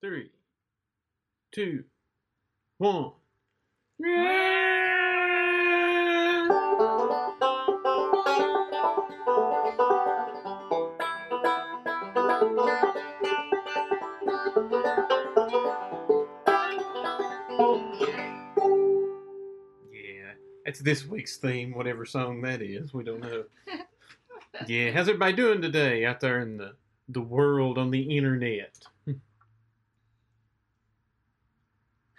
three, two, one. Yeah, that's this week's theme, whatever song that is. We don't know. Yeah, how's everybody doing today out there in the, the world on the internet?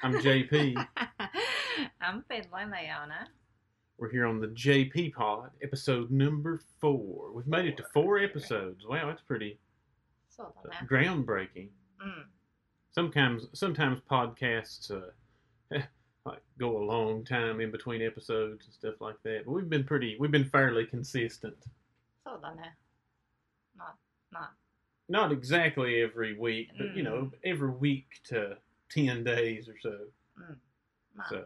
I'm JP. I'm Finlay Leona. We're here on the JP Pod, episode number four. We've made it to four episodes. Wow, that's pretty uh, groundbreaking. Mm. Sometimes, sometimes podcasts uh, like go a long time in between episodes and stuff like that. But we've been pretty, we've been fairly consistent. Not, not, not exactly every week, but mm. you know, mm. every week to ten days or so. Mm. So.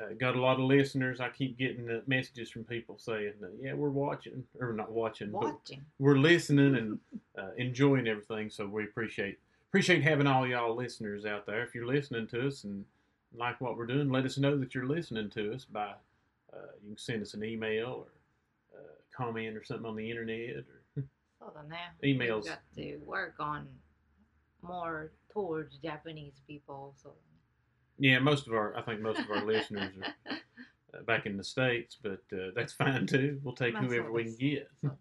Uh, got a lot of listeners. I keep getting uh, messages from people saying, uh, "Yeah, we're watching, or not watching, watching. but we're listening and uh, enjoying everything." So we appreciate appreciate having all y'all listeners out there. If you're listening to us and like what we're doing, let us know that you're listening to us. By uh, you can send us an email or uh, comment or something on the internet. Or, Emails. We've got to work on more towards Japanese people. So yeah, most of our I think most of our listeners are uh, back in the states, but uh, that's fine too. We'll take whoever we can get.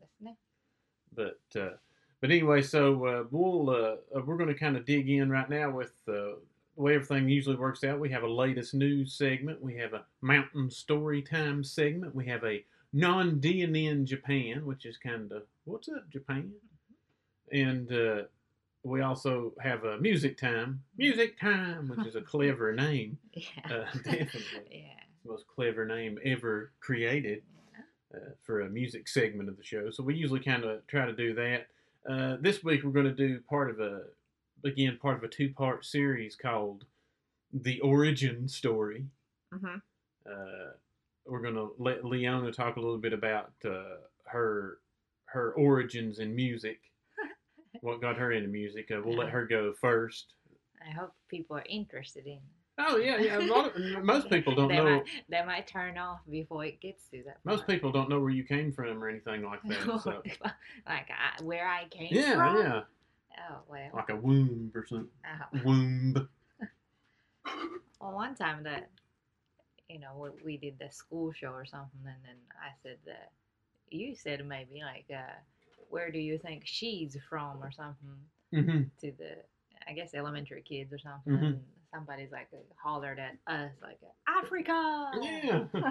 but uh, but anyway, so uh, we'll uh, uh, we're going to kind of dig in right now with the way everything usually works out. We have a latest news segment. We have a mountain story time segment. We have a non DNN Japan, which is kind of what's up Japan, and we also have a music time. Music time, which is a clever name. Yeah. Uh, definitely. yeah. The most clever name ever created uh, for a music segment of the show. So we usually kind of try to do that. Uh, this week we're going to do part of a again part of a two part series called the origin story. Mhm. Uh, we're going to let Leona talk a little bit about uh, her her origins in music. What got her into music? Uh, we'll let her go first. I hope people are interested in. Oh yeah, yeah. A lot of, most people don't they know. Might, they might turn off before it gets to that. Most part. people don't know where you came from or anything like that. So. like I, where I came Yeah, from. Yeah, yeah, Oh well. like a womb or something. Oh. Womb. Well, one time that, you know, we, we did the school show or something, and then I said that you said maybe like, uh, where do you think she's from or something hmm to the, I guess elementary kids or something. Mhm. And somebody's like hollered at us like Africa. Yeah.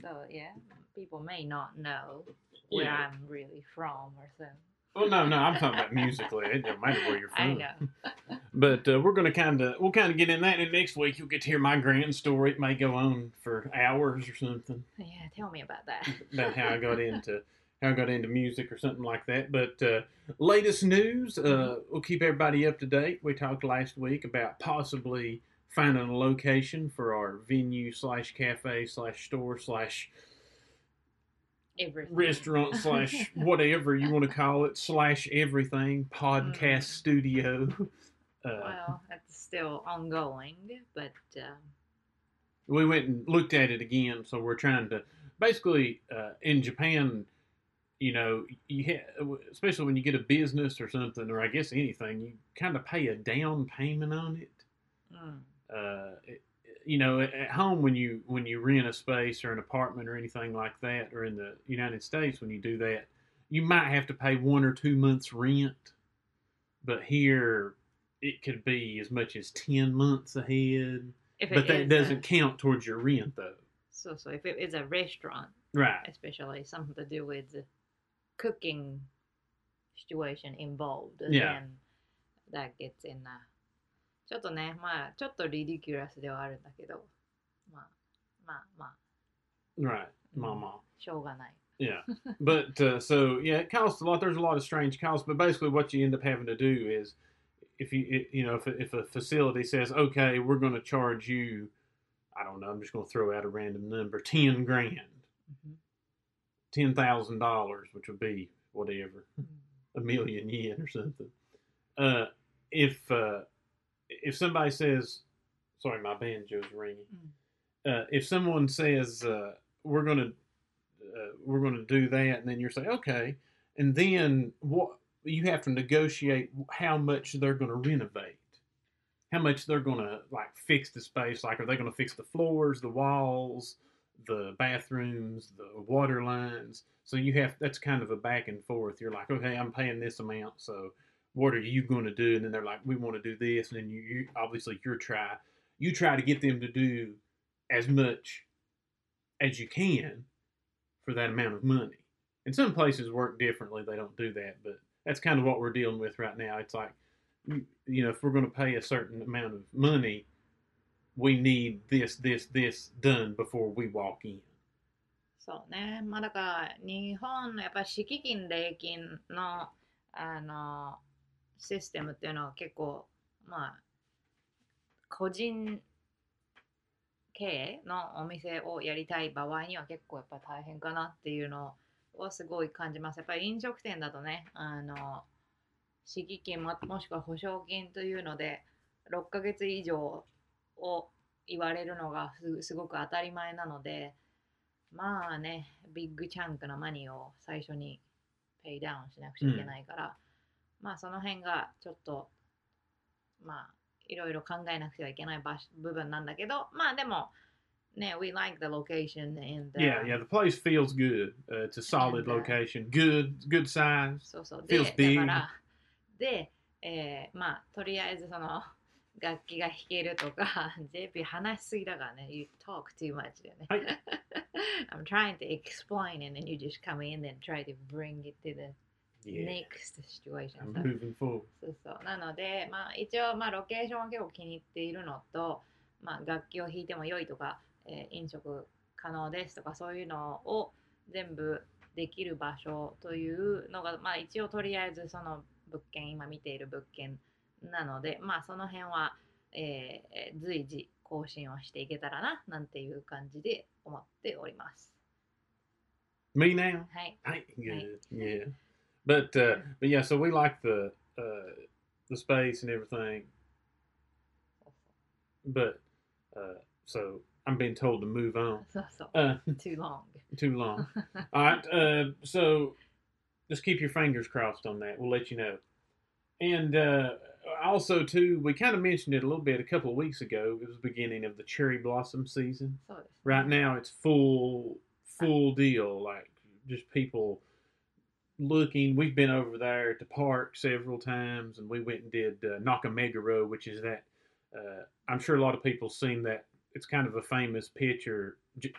so yeah, people may not know where Yeah. I'm really from or something. Well, no, no, I'm talking about musically. It doesn't matter where you're from. I know. But uh, we're gonna kind of we'll kind of get in that, and next week you'll get to hear my grand story. It may go on for hours or something Yeah, tell me about that. about how I got into how I got into music or something like that. But uh, latest news, uh, we'll keep everybody up to date. We talked last week about possibly finding a location for our venue slash cafe slash store slash Everything. restaurant slash whatever you want to call it slash everything podcast Mm. studio. Uh, Well, that's still ongoing, but um, we went and looked at it again, so we're trying to basically uh, in Japan. You know, you ha- especially when you get a business or something, or I guess anything, you kind of pay a down payment on it. mm, uh, it- you know, at home when you when you rent a space or an apartment or anything like that, or in the United States when you do that, you might have to pay one or two months rent. But here, it could be as much as ten months ahead. if But that doesn't a, count towards your rent, though. so so if it is a restaurant, Right. especially something to do with the cooking situation involved, Yeah. then that gets in. Uh, ちょっとね、まあちょっとリディキュラスではあるんだけど、まあまあまあ Right. うん Mama. しょうがない。 Yeah. but uh, so yeah, it costs a lot. There's a lot of strange costs, but basically what you end up having to do is, if you it, you know if a- if a facility says okay, we're going to charge you, I don't know, I'm just going to throw out a random number, ten grand, Mhm. ten thousand dollars, which would be whatever, Mm. a million yen or something. Uh, if uh, if somebody says, "Sorry, my banjo's ringing," uh, if someone says uh, we're gonna uh, we're gonna do that, and then you're saying okay, and then what you have to negotiate how much they're gonna renovate, how much they're gonna like fix the space. Like, are they gonna fix the floors, the walls? The bathrooms, the water lines. So you have that's kind of a back and forth. You're like, okay, I'm paying this amount, so what are you going to do? And then they're like, we want to do this, and then you, you obviously you're try you try to get them to do as much as you can for that amount of money. And some places work differently; they don't do that, but that's kind of what we're dealing with right now. It's like, you know, if we're going to pay a certain amount of money, we need this, this, this done before we walk in. そうね。まあだから、日本のやっぱり敷金、礼金の、あの、システムっていうのは結構、まあ、個人経営のお店をやりたい場合には結構やっぱ大変かなっていうのをすごい感じます。やっぱり飲食店だとね、あの、敷金ももしくは保証金というので、6ヶ月以上を言われるのがすすごく当たり前なので、まあね、ビッグチャンクのマニーを最初にペイダウンしなくちゃいけないから、まあその辺がちょっと、まあいろいろ考えなくてはいけない場所部分なんだけど、まあでも、ね、we like the location and the, Yeah, yeah, the place feels good. Uh, it's a solid uh, location. Good, good size. そうそう。で、feels big. だから、で、えーまあとりあえずその楽器が弾けるとか、JP 話しすぎだからね、you talk too much だよね。はい I'm trying to explain and then you just come in and try to bring it to the next situation. I'm moving forward. そうそう。なので、まあ一応、まあロケーションは結構気に入っているのと、まあ楽器を弾いても良いとか、えー飲食可能ですとか、そういうのを全部できる場所というのが、まあ一応とりあえずその物件、今見ている物件なので、まあその辺は、えー随時更新をしていけたらな、なんていう感じで思っております。Me now? はい。Hey, good. Yeah. But uh, but yeah, so we like the uh, the space and everything. But uh, so I'm being told to move on. そうそう。Uh, too long. too long. All right. Uh, so just keep your fingers crossed on that. We'll let you know. And uh, also too, we kind of mentioned it a little bit a couple of weeks ago. It was the beginning of the cherry blossom season. Right now, it's full full deal. Like just people looking. We've been over there at the park several times, and we went and did uh, Nakameguro, which is that. Uh, I'm sure a lot of people seen that. It's kind of a famous picture,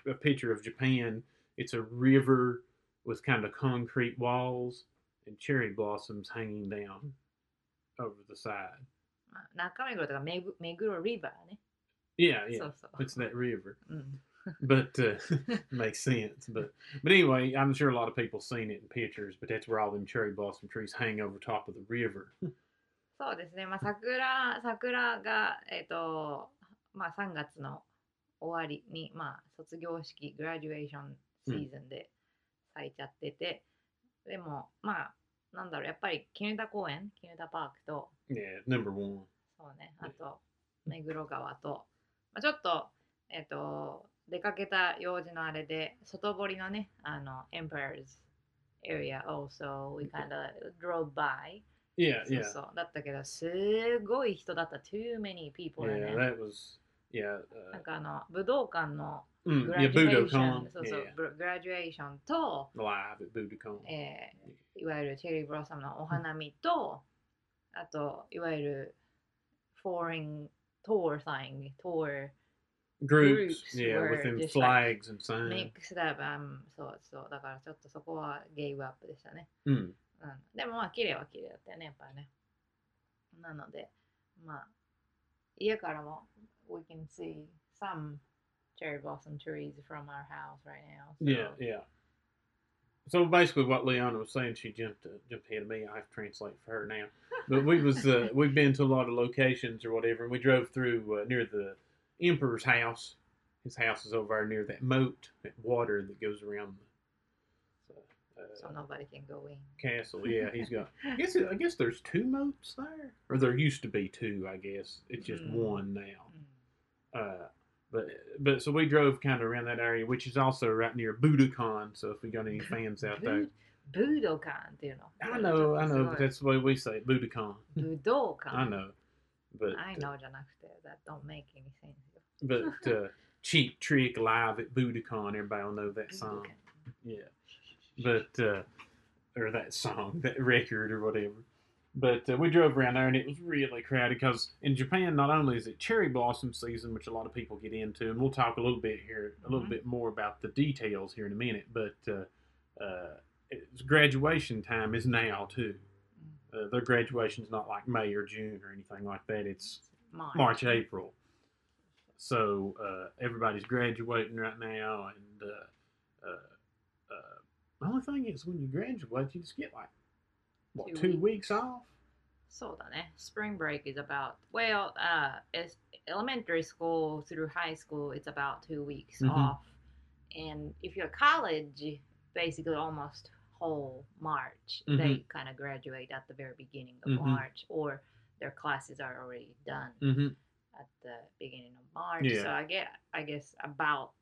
a picture of Japan. It's a river with kind of concrete walls and cherry blossoms hanging down. Over the side. まあ中目黒とか目黒目黒リバーね。Yeah, yeah, そうそう。it's that river. うん。but uh, makes sense. But but anyway, I'm sure a lot of people seen it in pictures. But that's where all them cherry blossom trees hang over top of the river. そうですね。まあ桜、桜が、えっ、と、まあ3月の終わりに、まあ卒業式、グラデュエーションシーズンで咲いちゃってて、でも、まあ、なんだろう、やっぱり、キネタ公園、キネタパークと、ね、そうね、あと、目黒川と、まあ、ちょっと、えっ、ー、と、出かけた用事のあれで、外堀のね、あの、エンパーズ、エリア、オーソー、ウィカンダ、ローバイ。だったけど、すごい人だった、too many people、なんかあの武道館のグラデューション、グラデュエーションと、いわゆるチェリーブロッサムのお花見と、あと、いわゆるフォーリン、トーサイン、トー、groups, groups yeah, within flags and so mixed up, um, そうそう、だからちょっとそこはゲイブアップでしたね。うん。うん、でもまあ綺麗は綺麗だったよね、やっぱね。なので、まあ、家からも we can see some cherry blossom trees from our house right now. So, Yeah, yeah. So basically, what Leona was saying, she jumped uh, jumped ahead of me. I have to translate for her now. But we was uh, we've been to a lot of locations or whatever, and we drove through uh, near the emperor's house. His house is over there near that moat, that water that goes around the, So nobody can go in. castle. Yeah, he's got. I guess it, I guess there's two moats there, or there used to be two. I guess it's just Mm. one now. Mm. Uh, but but so we drove kind of around that area, which is also right near Budokan. So if we got any fans out there, Bud- Budokan っていうの。 I know, I know, but すごい that's the way we say it, Budokan. 武道館。 I know, but I know じゃなくて、that don't make any sense よ。 but uh, Cheap Trick live at Budokan. Everybody will know that song. Yeah, but uh, or that song, that record or whatever. But uh, we drove around there and it was really crowded because in Japan, not only is it cherry blossom season, which a lot of people get into, and we'll talk a little bit here, a little Mhm. bit more about the details here in a minute. But uh, uh, it's graduation time is now too. Uh, their graduation's not like May or June or anything like that. It's March. March, April. So uh, everybody's graduating right now, and uh, uh, uh, the only thing is when you graduate, you just get like what Two two, weeks. weeks. off. そうだね。Spring break is about, well, uh, it's elementary school through high school, it's about two weeks Mhm. off. And if you're college, basically almost whole March, they kind of graduate at the very beginning of Mhm. March, or their classes are already done Mm-hmm. at the beginning of March. Yeah. So I get, I guess about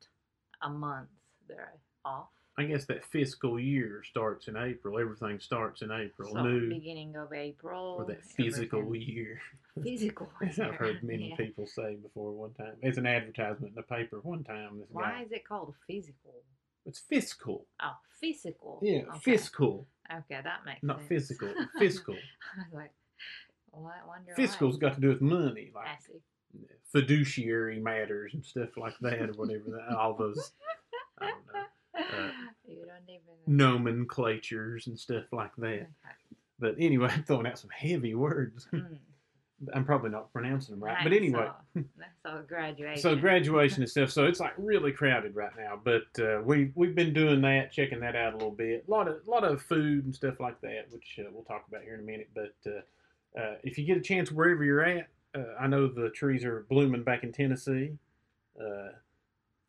a month they're off. I guess that fiscal year starts in April. Everything starts in April. So New beginning of April. or that physical everything- year. Physical. As I've heard many Yeah. people say before one time. It's an advertisement in the paper one time. This Why guy. is it called physical? It's fiscal. Oh, physical. Yeah, okay. fiscal, Okay, that makes not sense. physical. Fiscal. I was like, well, I wonder Fiscal's why. got to do with money, like fiduciary matters and stuff like that, or whatever. That, all those I don't know, uh, you don't even nomenclatures and stuff like that. Okay. But anyway, I'm throwing out some heavy words. Mm, I'm probably not pronouncing them right. right, But anyway, so, so graduation. so graduation and stuff. So it's like really crowded right now. But uh, we we've been doing that, checking that out a little bit. A lot of lot of food and stuff like that, which uh, we'll talk about here in a minute. But uh, uh, if you get a chance wherever you're at, uh, I know the trees are blooming back in Tennessee.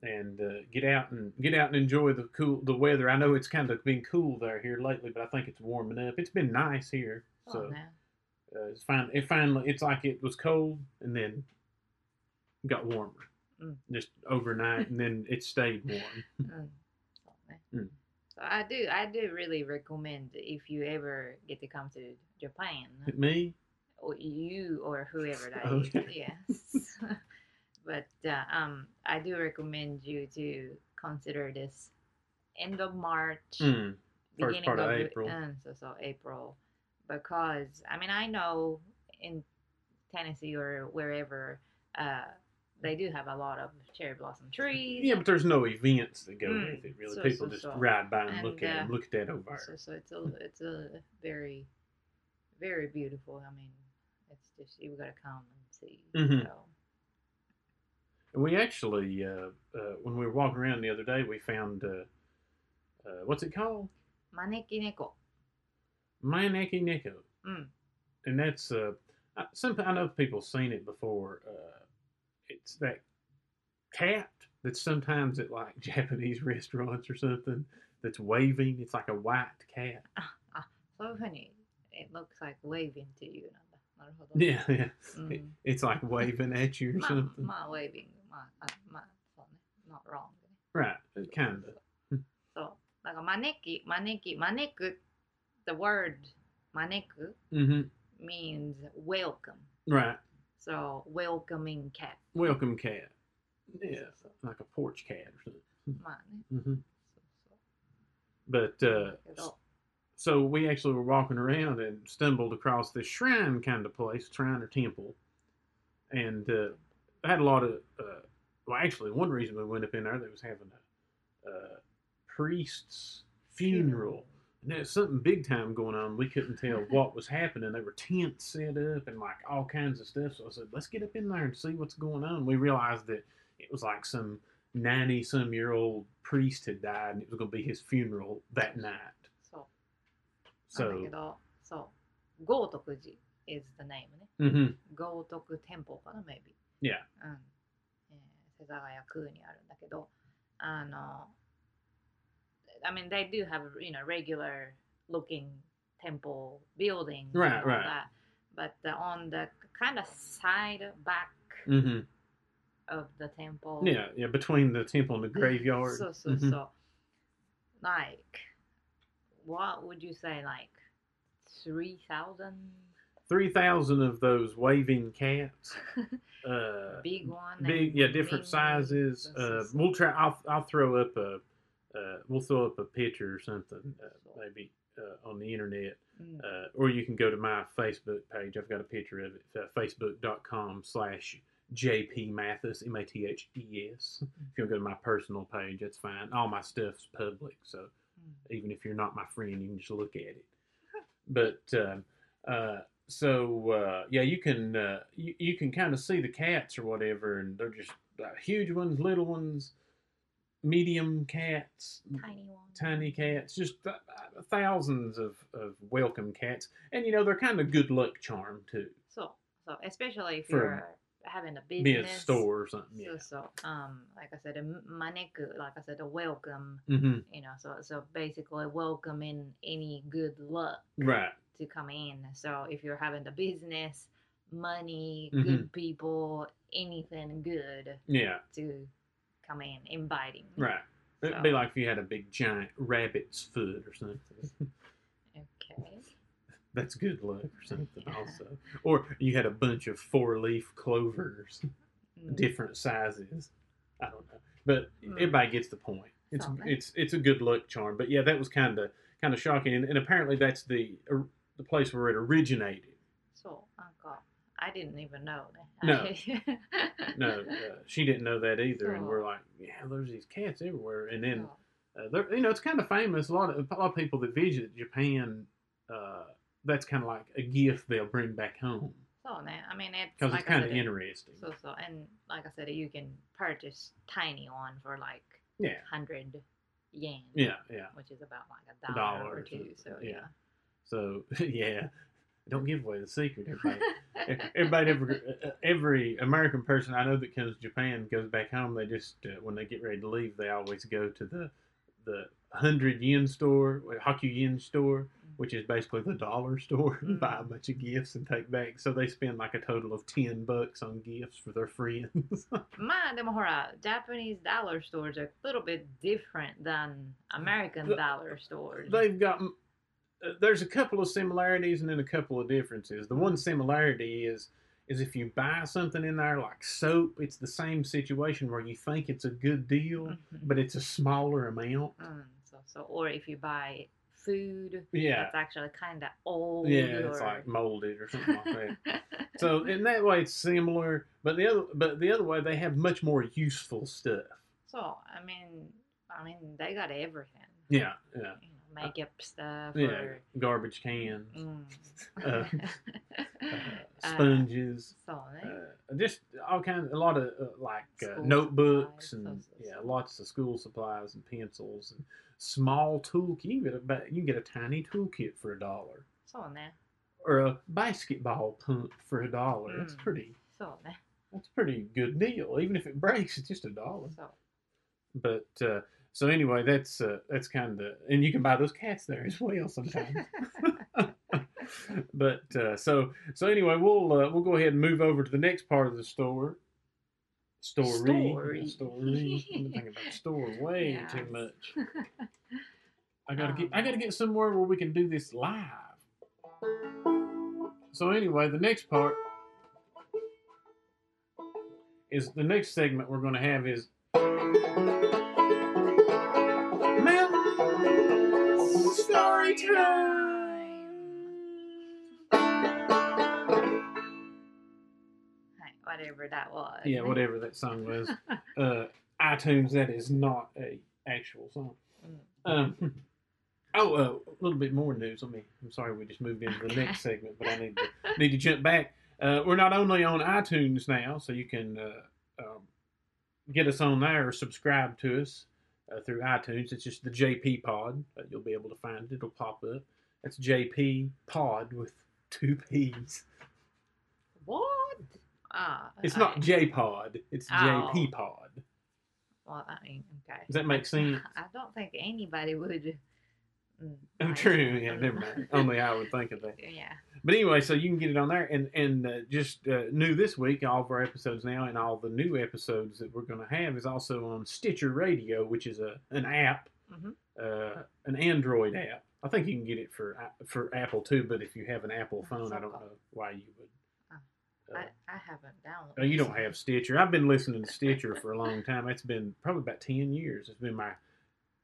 And uh, get out and get out and enjoy the cool the weather. I know it's kind of been cool there here lately, but I think it's warming up. It's been nice here, Oh, so uh, it's fine. It finally it's like it was cold and then got warmer, Mm. just overnight, and then it stayed warm. Mm, so. Mm. So I do, I do really recommend if you ever get to come to Japan, Me, or you or whoever that is. Okay. Yes. But uh, um, I do recommend you to consider this end of March, mm, First beginning part of the- April. um, so so April, because I mean I know in Tennessee or wherever uh, they do have a lot of cherry blossom trees. yeah, but there's no events that go Mm, with it. Really, so- people so- just so. ride by and, look And, at uh, them. Look at that over So, so it's a it's a very very beautiful. I mean, it's just you've gotta come and see. Mhm. So we actually, uh, uh, when we were walking around the other day, we found uh, uh, what's it called? maneki neko. Maneki Neko. Mm. And that's uh, I- some I know people seen it before. Uh, it's that cat that's sometimes at like Japanese restaurants or something that's waving. It's like a white cat. そういうふうに it looks like waving to you なんだ。なるほど。 Yeah, yeah. う It- ん it's like waving at you or まあ something. まあ waving まああまあそうね。not wrong ね。 Right, kind of. そう。だから招き招き招く the word 招く hmm means welcome. Right. So welcoming cat. Welcome cat. Yeah, そう like a porch cat or something. まあね。 hmm そうそう But だ uh, けど so we actually were walking around and stumbled across this shrine kind of place, shrine or temple, and uh, I had a lot of. Uh, well, actually, one reason we went up in there, they was having a uh, priest's funeral. And was something big time going on. We couldn't tell what was happening. There were tents set up and like all kinds of stuff. So I said, let's get up in there and see what's going on. We realized that it was like some 90 some year old priest had died and it was going to be his funeral that night. So, so, so Gotokuji is the name. Mm-hmm. Gotoku Temple, maybe. Yeah. うん。えー世田谷区にあるんだけど、あの、 I mean, they do have you know regular looking temple building, Right, and all right. That. But the, on the kind of side back hmm of the temple, Yeah, yeah, between the temple and the graveyard. So so Mhm. so, like, what would you say? Like three thousand Three thousand of those waving cats. Uh, big one, big, yeah, different sizes. Uh, we'll try. I'll, I'll throw up a. Uh, we'll throw up a picture or something, uh, maybe uh, on the internet, Mm. uh, or you can go to my Facebook page. I've got a picture of it. Uh, Facebook.com slash JP Mathes M A T H E S. If you want to go to my personal page, that's fine. All my stuff's public, so Mm. even if you're not my friend, you can just look at it. But um, uh, so uh, yeah, you can uh, you, you can kind of see the cats or whatever, and they're just uh, huge ones, little ones, medium cats, tiny one, tiny cats, just uh, thousands of, of welcome cats, and you know they're kind of good luck charm too. So so especially if For you're having a business Be a store or something. So Yeah. so um like I said, a maneku, like I said, a welcome. hmm You know, so so basically welcoming any good luck Right. To come in. So if you're having a business, money, Mhm. good people, anything good Yeah. to come in, inviting. Right. It'd be like if you had a big giant rabbit's foot or something. Okay. That's good luck or something Yeah. also. Or you had a bunch of four leaf clovers, Mm. different sizes. I don't know. But Mm. everybody gets the point. It's Something. it's it's a good luck charm. But yeah, that was kind of kind of shocking and, and apparently that's the the place where it originated. So Uncle, I didn't even know that. No. No, uh, she didn't know that either and we're like, yeah, there's these cats everywhere and then So, Uh, you know, it's kind of famous. A lot of a lot of people that visit Japan, uh, that's kind of like a gift they'll bring back home so now, I mean, it's because like it's kind of interesting. So so, and like I said, you can purchase tiny one for like yeah, hundred yen. yeah, yeah. Which is about like a dollar, dollar or or two. So yeah. yeah. So yeah, don't give away the secret. Everybody, everybody every American person I know that comes to Japan goes back home. They just uh, when they get ready to leave, they always go to the the hundred yen store, uh, Hyaku yen store, which is basically the dollar store, and buy a mm-hmm. bunch of gifts and take back. So they spend like a total of ten bucks on gifts for their friends. Ma, de Japanese dollar stores are a little bit different than American dollar stores. They've got there's a couple of similarities and then a couple of differences. The one similarity is is if you buy something in there like soap, it's the same situation where you think it's a good deal, Mhm. but it's a smaller amount. Mm, so, so, or if you buy food Yeah. that's actually kind of old. Yeah, it's like molded or something like that. So in that way, it's similar, but the other, but the other way, they have much more useful stuff. so, I mean, I mean, they got everything. Yeah, yeah, know, makeup stuff. Yeah, or, garbage cans, mm. uh, uh, uh, sponges, uh, just all kinds, a lot of uh, like uh, notebooks supplies, and so, so, so. yeah, lots of school supplies and pencils and small toolkit. You can get a you can get a tiny toolkit for a dollar. Or a basketball punt for a dollar. Mm. That's pretty. That's a pretty good deal. Even if it breaks, it's just a dollar. But so anyway, that's uh, that's kind of the, and you can buy those cats there as well sometimes. but uh, so so anyway, we'll uh, we'll go ahead and move over to the next part of the store. Story, Story. story. I'm thinking about store way Yeah. too much. I gotta get Um. I gotta get somewhere where we can do this live. So anyway, the next part is the next segment we're going to have is Time. Whatever that was. Yeah, whatever that song was. Uh, iTunes, that is not a actual song. Mm. Um, oh, uh, a little bit more news. Let me. I'm sorry, we just moved into the Okay. next segment, but I need to need to jump back. Uh, we're not only on iTunes now, so you can uh, um, get us on there or subscribe to us uh, through iTunes. It's just the JP Pod. Uh, you'll be able to find it. It'll pop up. That's JP Pod with two P's. What? Ah. It's not J Pod. It's Oh. JP Pod. Well, I mean, okay. Does that make sense? I don't think anybody would. mm, Oh, like- True. Yeah, never mind. Only I would think of that. Yeah. But anyway, so you can get it on there, and and uh, just uh, new this week, all of our episodes now, and all the new episodes that we're going to have is also on Stitcher Radio, which is a an app, Mhm. uh, an Android app. I think you can get it for for Apple too, but if you have an Apple phone, I don't know why you would. I, I haven't downloaded. Oh, you don't have Stitcher. I've been listening to Stitcher for a long time. It's been probably about ten years. It's been my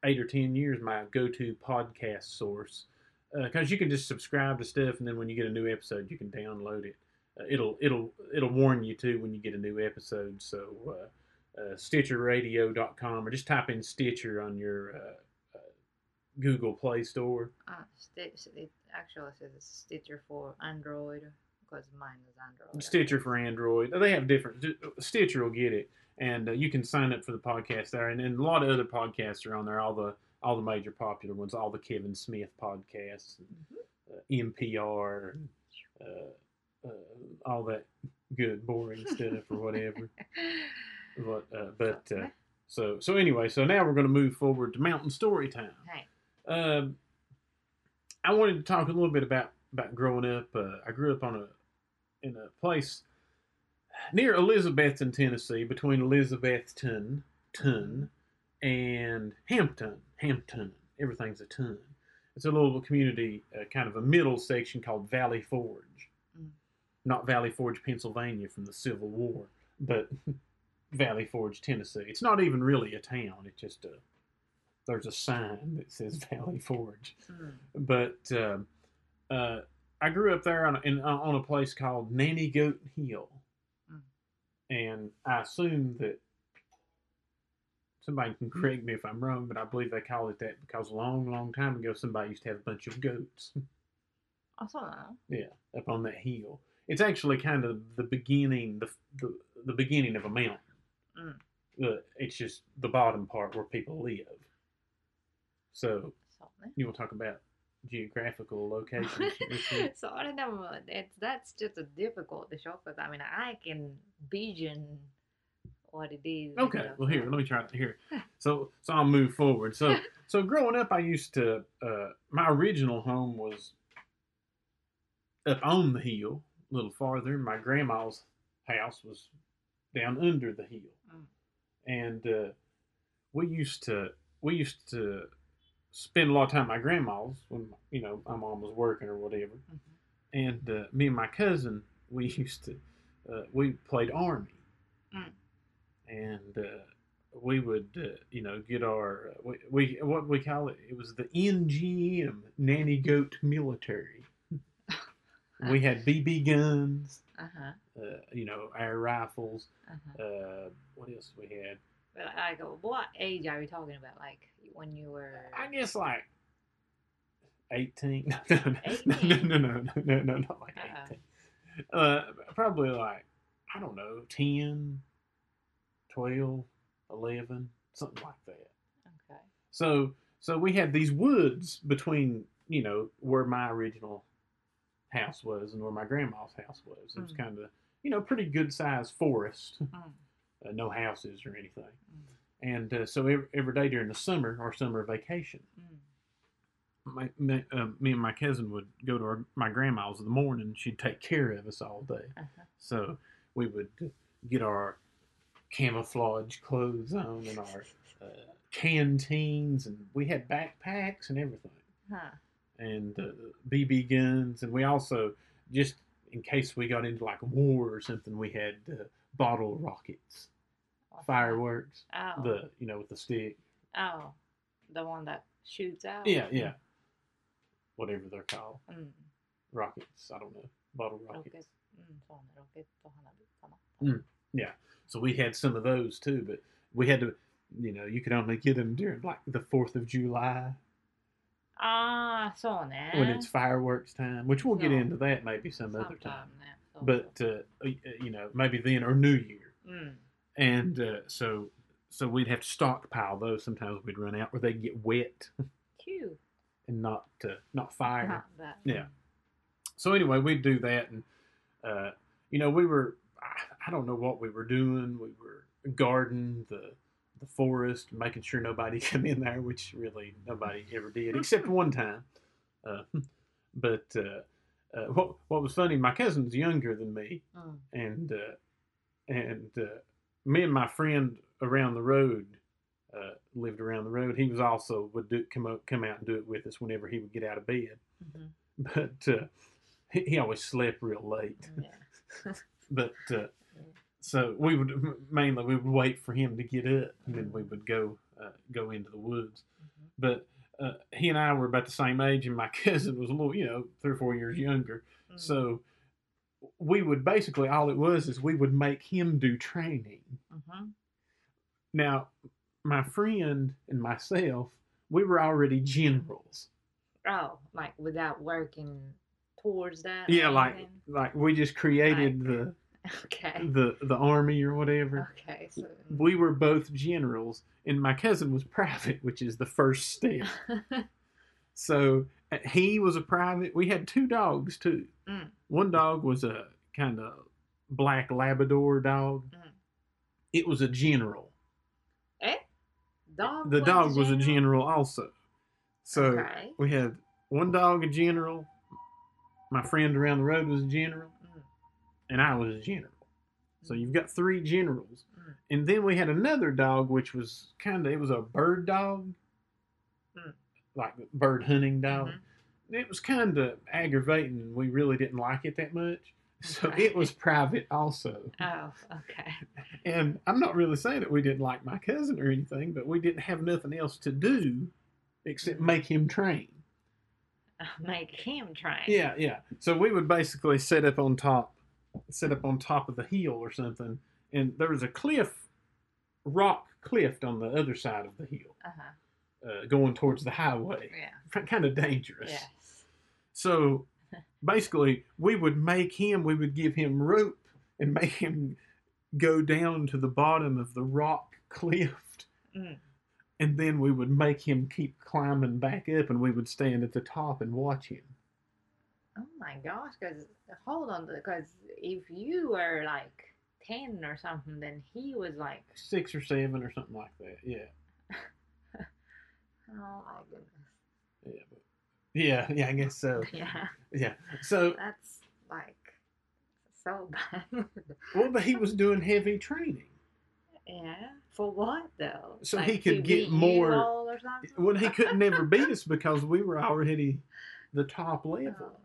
eight or ten years my go-to podcast source because you can just subscribe to stuff, and then when you get a new episode, you can download it. Uh, it'll it'll it'll warn you too when you get a new episode. So uh, uh, StitcherRadio.com or just type in Stitcher on your uh, uh, Google Play Store. Uh, Stitch, it actually says it's Stitcher for Android because mine is Android. Stitcher for Android. They have different. Stitcher will get it, and uh, you can sign up for the podcast there. And then a lot of other podcasts are on there. All the all the major popular ones, all the Kevin Smith podcasts, and, uh, NPR, and, uh, uh, all that good boring stuff or whatever. But uh, but uh, so so anyway, so now we're going to move forward to Mountain Story Time. Um, I wanted to talk a little bit about about growing up. Uh, I grew up on a in a place near Elizabethton, Tennessee, between Elizabethton, ton, and Hampton, Hampton. Everything's a ton. It's a little community, uh, kind of a middle section called Valley Forge. Mm. Not Valley Forge, Pennsylvania, from the Civil War, but Valley Forge, Tennessee. It's not even really a town. It's just a there's a sign that says Valley Forge mm, but um uh, I grew up there on, in, on a place called Nanny Goat Hill, Mm. and I assume that somebody can correct me if I'm wrong, but I believe they call it that because a long, long time ago somebody used to have a bunch of goats I saw that. yeah, up on that hill. It's actually kind of the beginning, the the, the beginning of a mountain. Mm. Uh, it's just the bottom part where people live. So you will talk about geographical locations? quick? so I don't know. It's that's just a difficult to show because I mean I can vision what it is. Okay, stuff, well here, let me try it here. So so I'll move forward. So so growing up I used to uh my original home was up on the hill, a little farther. My grandma's house was down under the hill. Mm. And uh we used to we used to spend a lot of time at my grandma's when you know my mom was working or whatever. Mhm. And uh, me and my cousin we used to uh, we played army. Mm. And uh we would, uh, you know, get our uh, we, we what we call it. It was the NGM Nanny Goat Military. we had BB guns, Uh-huh. uh, you know, air rifles. Uh-huh. Uh, what else we had? But like, what age are we talking about? Like when you were? I guess like eighteen. No, no, no, 18? no, no, no, no, no, not like Uh-uh. eighteen. Uh, probably like I don't know, 10, 12, 11, something like that. Okay. So so we had these woods between you know where my original house was and where my grandma's house was. It was Mm. kind of you know pretty good sized forest, Mm. uh, no houses or anything. Mm. And uh, so every, every day during the summer, our summer vacation, Mm. my, me, uh, me and my cousin would go to our, my grandma's in the morning. She'd take care of us all day. Uh-huh. So we would uh, get our camouflage clothes on and our uh, canteens, and we had backpacks and everything, Huh. and uh, BB guns, and we also just in case we got into like war or something, we had uh, bottle rockets, that? fireworks, Oh. the you know with the stick, oh, the one that shoots out. yeah, yeah, whatever they're called, Mm. rockets. I don't know, bottle rockets. ロケ so we had some of those too, but we had to, you know, you could only get them during like the 4th of July. Ah, so now. When it's fireworks time, which we'll get no. into that maybe some Sometime other time. Now, but, uh, uh, you know, maybe then or New Year. Mm. And uh, so so we'd have to stockpile those. Sometimes we'd run out or they'd get wet. Cute. and not uh, not fire. Not yeah. So anyway, we'd do that, and uh, you know we were I, don't know what we were doing. We were guarding the the forest, making sure nobody come in there, which really nobody ever did, except one time. Uh, but uh, uh, what what was funny, my cousin's younger than me, Mm. and uh, and uh, me and my friend around the road uh, lived around the road. He was also would do come out come out and do it with us whenever he would get out of bed. Mhm. But uh, he, he always slept real late. Yeah. But uh, so we would mainly we would wait for him to get up, and then we would go uh, go into the woods. Mhm. But uh, he and I were about the same age, and my cousin was a little, you know, three or four years younger. Mm. So we would basically all it was is we would make him do training. Mhm. Now, my friend and myself, we were already generals. Oh, like without working towards that. Yeah, like anything? like we just created the Okay. the the army or whatever. Okay. So. We were both generals, and my cousin was private, which is the first step. So uh, he was a private. We had two dogs too. Mm. One dog was a kind of black Labrador dog. Mm. It was a general. eh? Dog. The dog was a general also. So Okay. we had one dog a general. My friend around the road was a general. And I was a general. So you've got three generals. Mm. And then we had another dog, which was kind of, it was a bird dog, Mm. like bird hunting dog. Mhm. It was kind of aggravating, and we really didn't like it that much. So Okay. it was private also. Oh, okay. And I'm not really saying that we didn't like my cousin or anything, but we didn't have nothing else to do except Mhm. make him train. Make him train. Yeah, yeah. So we would basically set up on top, set up on top of the hill or something, and there was a cliff, rock cliff on the other side of the hill, Uh huh. uh, going towards the highway. Yeah. Kind of dangerous. Yes. So basically, we would make him, we would give him rope and make him go down to the bottom of the rock cliff. Mm. And then we would make him keep climbing back up, and we would stand at the top and watch him. Oh my gosh! Because hold on, because if you were like ten or something, then he was like, Six or seven or something like that. Yeah. oh my goodness. Yeah. But, yeah. Yeah. I guess so. Yeah, Yeah. So, that's like so bad. well, but he was doing heavy training. yeah, for what though? So Like, he could get more- all or something? Well, he couldn't never beat us because we were already the top Oh level. goodness.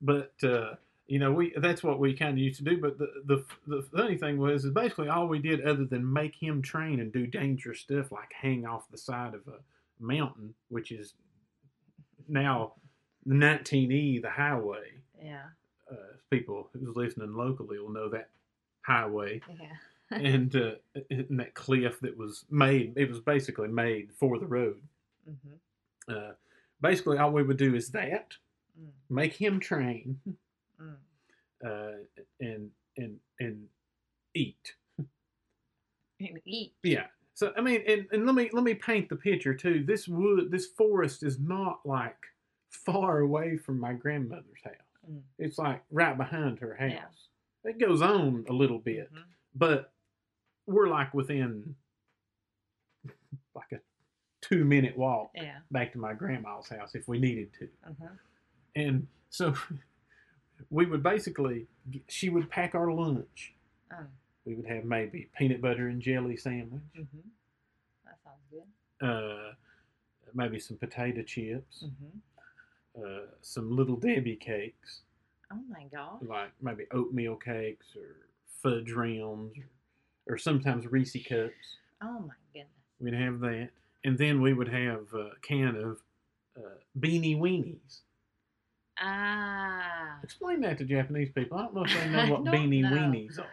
But uh, you know, we that's what we kind of used to do. But the, the the funny thing was, is basically all we did other than make him train and do dangerous stuff like hang off the side of a mountain, which is now the 19E, the highway. Yeah, Uh, people who's listening locally will know that highway yeah. and uh, and that cliff that was made. It was basically made for the road. Mm-hmm. Uh, basically, all we would do is that Mm, make him train mm. uh, and and and eat. And eat. Yeah. So I mean, and, and let me let me paint the picture too. This wood, this forest is not like far away from my grandmother's house. Mm. It's like right behind her house. Yeah. It goes on a little bit, Mhm. but we're like within like a two minute walk Yeah. back to my grandma's house if we needed to. Uh-huh. And so we would basically, she would pack our lunch. Oh. We would have maybe peanut butter and jelly sandwich, Mm-hmm. That sounds good. uh, maybe some potato chips, Mm-hmm. uh, some little Debbie cakes, Oh my god! like maybe oatmeal cakes or fudge rounds, or, or sometimes Reese cups. Oh my goodness. We'd have that, and then we would have a can of uh, beanie weenies. Ah. Explain that to Japanese people. I don't know if they know I what don't beanie know. weenies are.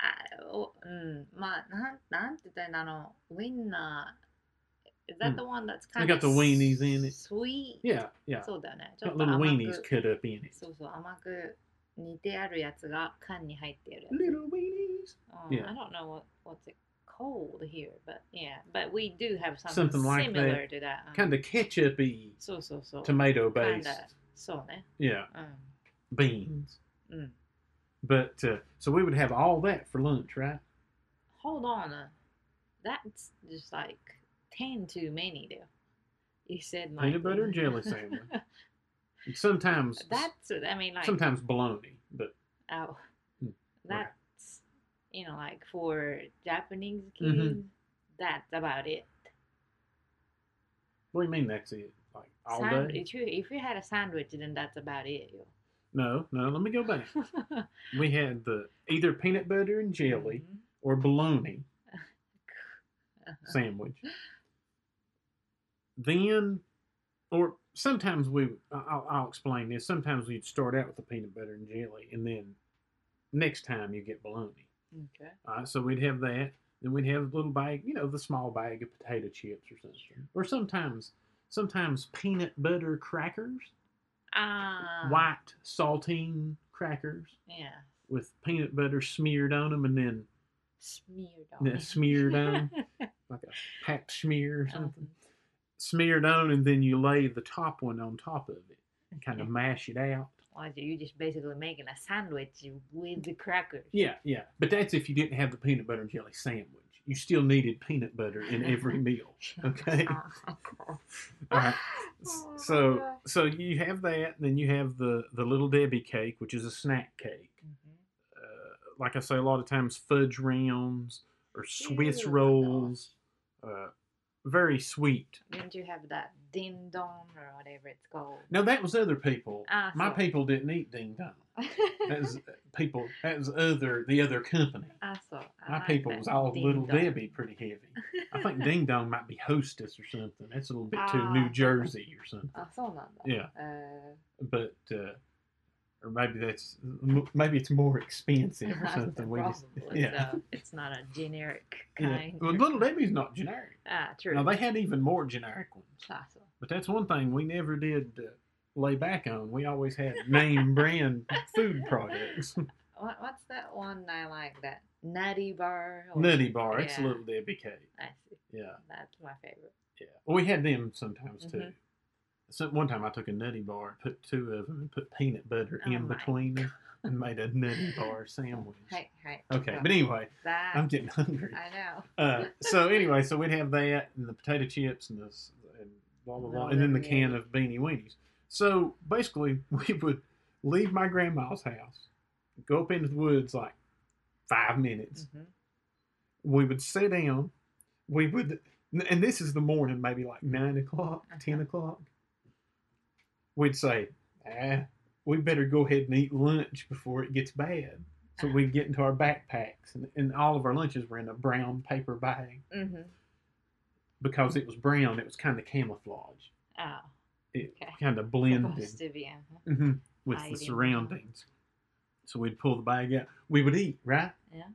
あおうん、まあ、なん、なんて言ったらいいんだあの、ウィンナー、is that Mm. the one that's They kind got the weenies in it. sweet? Yeah, yeah. そうだよね。ちょ Got っと little 甘 weenies く、 cut up in it. そうそう、甘く煮てあるやつが缶に入ってるやつ。 Little weenies. Um, Yeah. I don't know what what's it called here, but yeah, but we do have something, Something like similar that. to that. Um, Kind of ketchup-y, そうそうそう。 tomato か based. んだ そうね。 Yeah, うん。 beans. Mm. But uh, so we would have all that for lunch, right? Hold on. uh, That's just like ten too many, though. You said like Peanut butter and jelly sandwich. Sometimes, That's I mean like sometimes bologna, but oh, Hmm, right. that's you know like for Japanese kids, Mhm. that's about it. what do you mean that's it? Like all Sand- day? If you if you had a sandwich, then that's about it. No, no. Let me go back. We had the either peanut butter and jelly Mhm. or bologna sandwich. Then, or sometimes we, I'll, I'll explain this. Sometimes we'd start out with the peanut butter and jelly, and then next time you get bologna. Okay. All right, so we'd have that. Then we'd have a little bag, you know, the small bag of potato chips or something. Or sometimes, sometimes peanut butter crackers, Ah. white saltine crackers Yeah. with peanut butter smeared on them, and then Smeared on. Yeah, smeared on. like a pap smear or Uh-huh. something. Smeared on, and then you lay the top one on top of it and kind of mash it out. Well, you're just basically making a sandwich with the crackers. Yeah, yeah. But that's if you didn't have the peanut butter and jelly sandwich. You still needed peanut butter in every meal. Okay. All right. Oh, So so you have that, and then you have the the little Debbie cake, which is a snack cake. Mhm. Uh, like I say, a lot of times fudge rounds or Swiss Ew, rolls. Uh, very sweet. Didn't you have that ding dong or whatever it's called? No, that was other people. Ah, My people didn't eat ding dong. that was uh, people. That was other the other company. I saw. I My like people was all Little dong. Debbie pretty heavy. I think ding dong might be hostess or something. That's a little bit ah, too New Jersey or something. I saw that. yeah. Uh, but uh, or maybe that's maybe it's more expensive or ー something. We just yeah. so it's not a generic yeah. kind. Well, Little Debbie's not generic. Ah, true. Now they had even more generic ones. So. But that's one thing we never did uh, lay back on. We always had name brand food products. What, what's that one I like? That Nutty Bar? or- Nutty Bar, it's a little Debbie cake. I see. Yeah, That's my favorite. yeah. Well, we had them sometimes too. Mhm. So one time I took a Nutty Bar, put two of them, and put peanut butter Oh in between them, and made a Nutty Bar sandwich. Hey, hey. Okay, but anyway, that I'm getting hungry. I know. Uh, so anyway, so we'd have that and the potato chips and this and blah blah blah, and then the can of beanie weenies. So basically, we would leave my grandma's house, go up into the woods like five minutes. Mhm. We would sit down. We would, and this is the morning, maybe like nine o'clock, ten Uh-huh. o'clock. We'd say, ah, we better go ahead and eat lunch before it gets bad. So we'd get into our backpacks, and, and all of our lunches were in a brown paper bag Mhm. because it was brown. It was kind of camouflage. Oh, It Okay. kind of blended supposed to be. uh-huh. hmm with the surroundings. So we'd pull the bag out. We would eat, right? Yeah.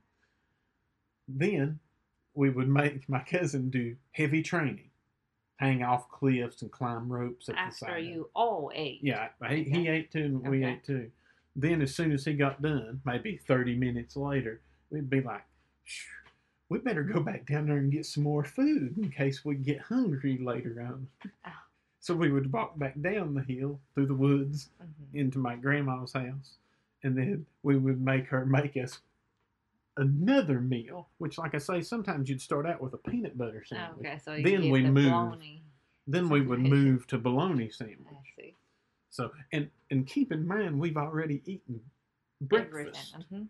Then we would make my cousin do heavy training, hang off cliffs and climb ropes at the After you all ate. Yeah, he, he ate too, and we ate too. Then, as soon as he got done, maybe 30 minutes later, we'd be like, "Shh, we better go back down there and get some more food in case we get hungry later on. Oh. So we would walk back down the hill through the woods Mhm. into my grandma's house, and then we would make her make us another meal. Which, like I say, sometimes you'd start out with a peanut butter Oh, sandwich. okay, so you Then we the moved. bologna. Then we would move to bologna I sandwich. see. So, and and keep in mind, we've already eaten breakfast. Mhm.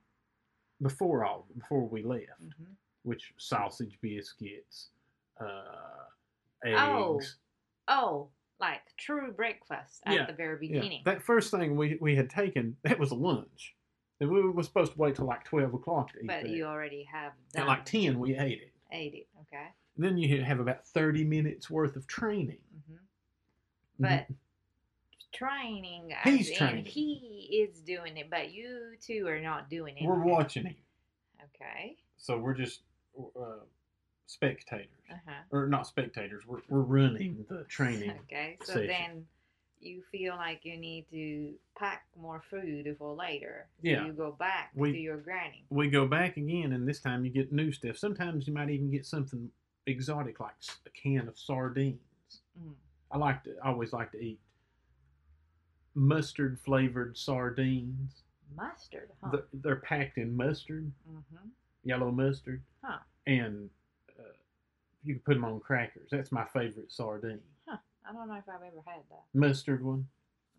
before all before we left, Mhm. which sausage biscuits, uh, Oh, eggs. Oh, like true breakfast at Yeah, the very Yeah, beginning. that first thing we we had taken that was a lunch, we were supposed to wait till like twelve o'clock to eat but that. you already have done, At like ten, we ate it. ate it. Okay. And then you have about thirty minutes worth of training. hmm But training, He's in training. he is doing it, but you two are not doing it. we're watching him, Okay. so we're just uh, spectators, Uh huh. or not spectators. We're we're running the training. Okay. So session. then you feel like you need to pack more food for later. Yeah. You go back We- to your granny. we go back again, and this time you get new stuff. Sometimes you might even get something exotic, like a can of sardines. Mm. I like to, I always like to eat mustard flavored sardines. Mustard, huh? They're, they're packed in mustard, hmm yellow mustard, Huh. and uh, you can put them on crackers. That's my favorite sardine. I don't know if I've ever had that. Mustard one.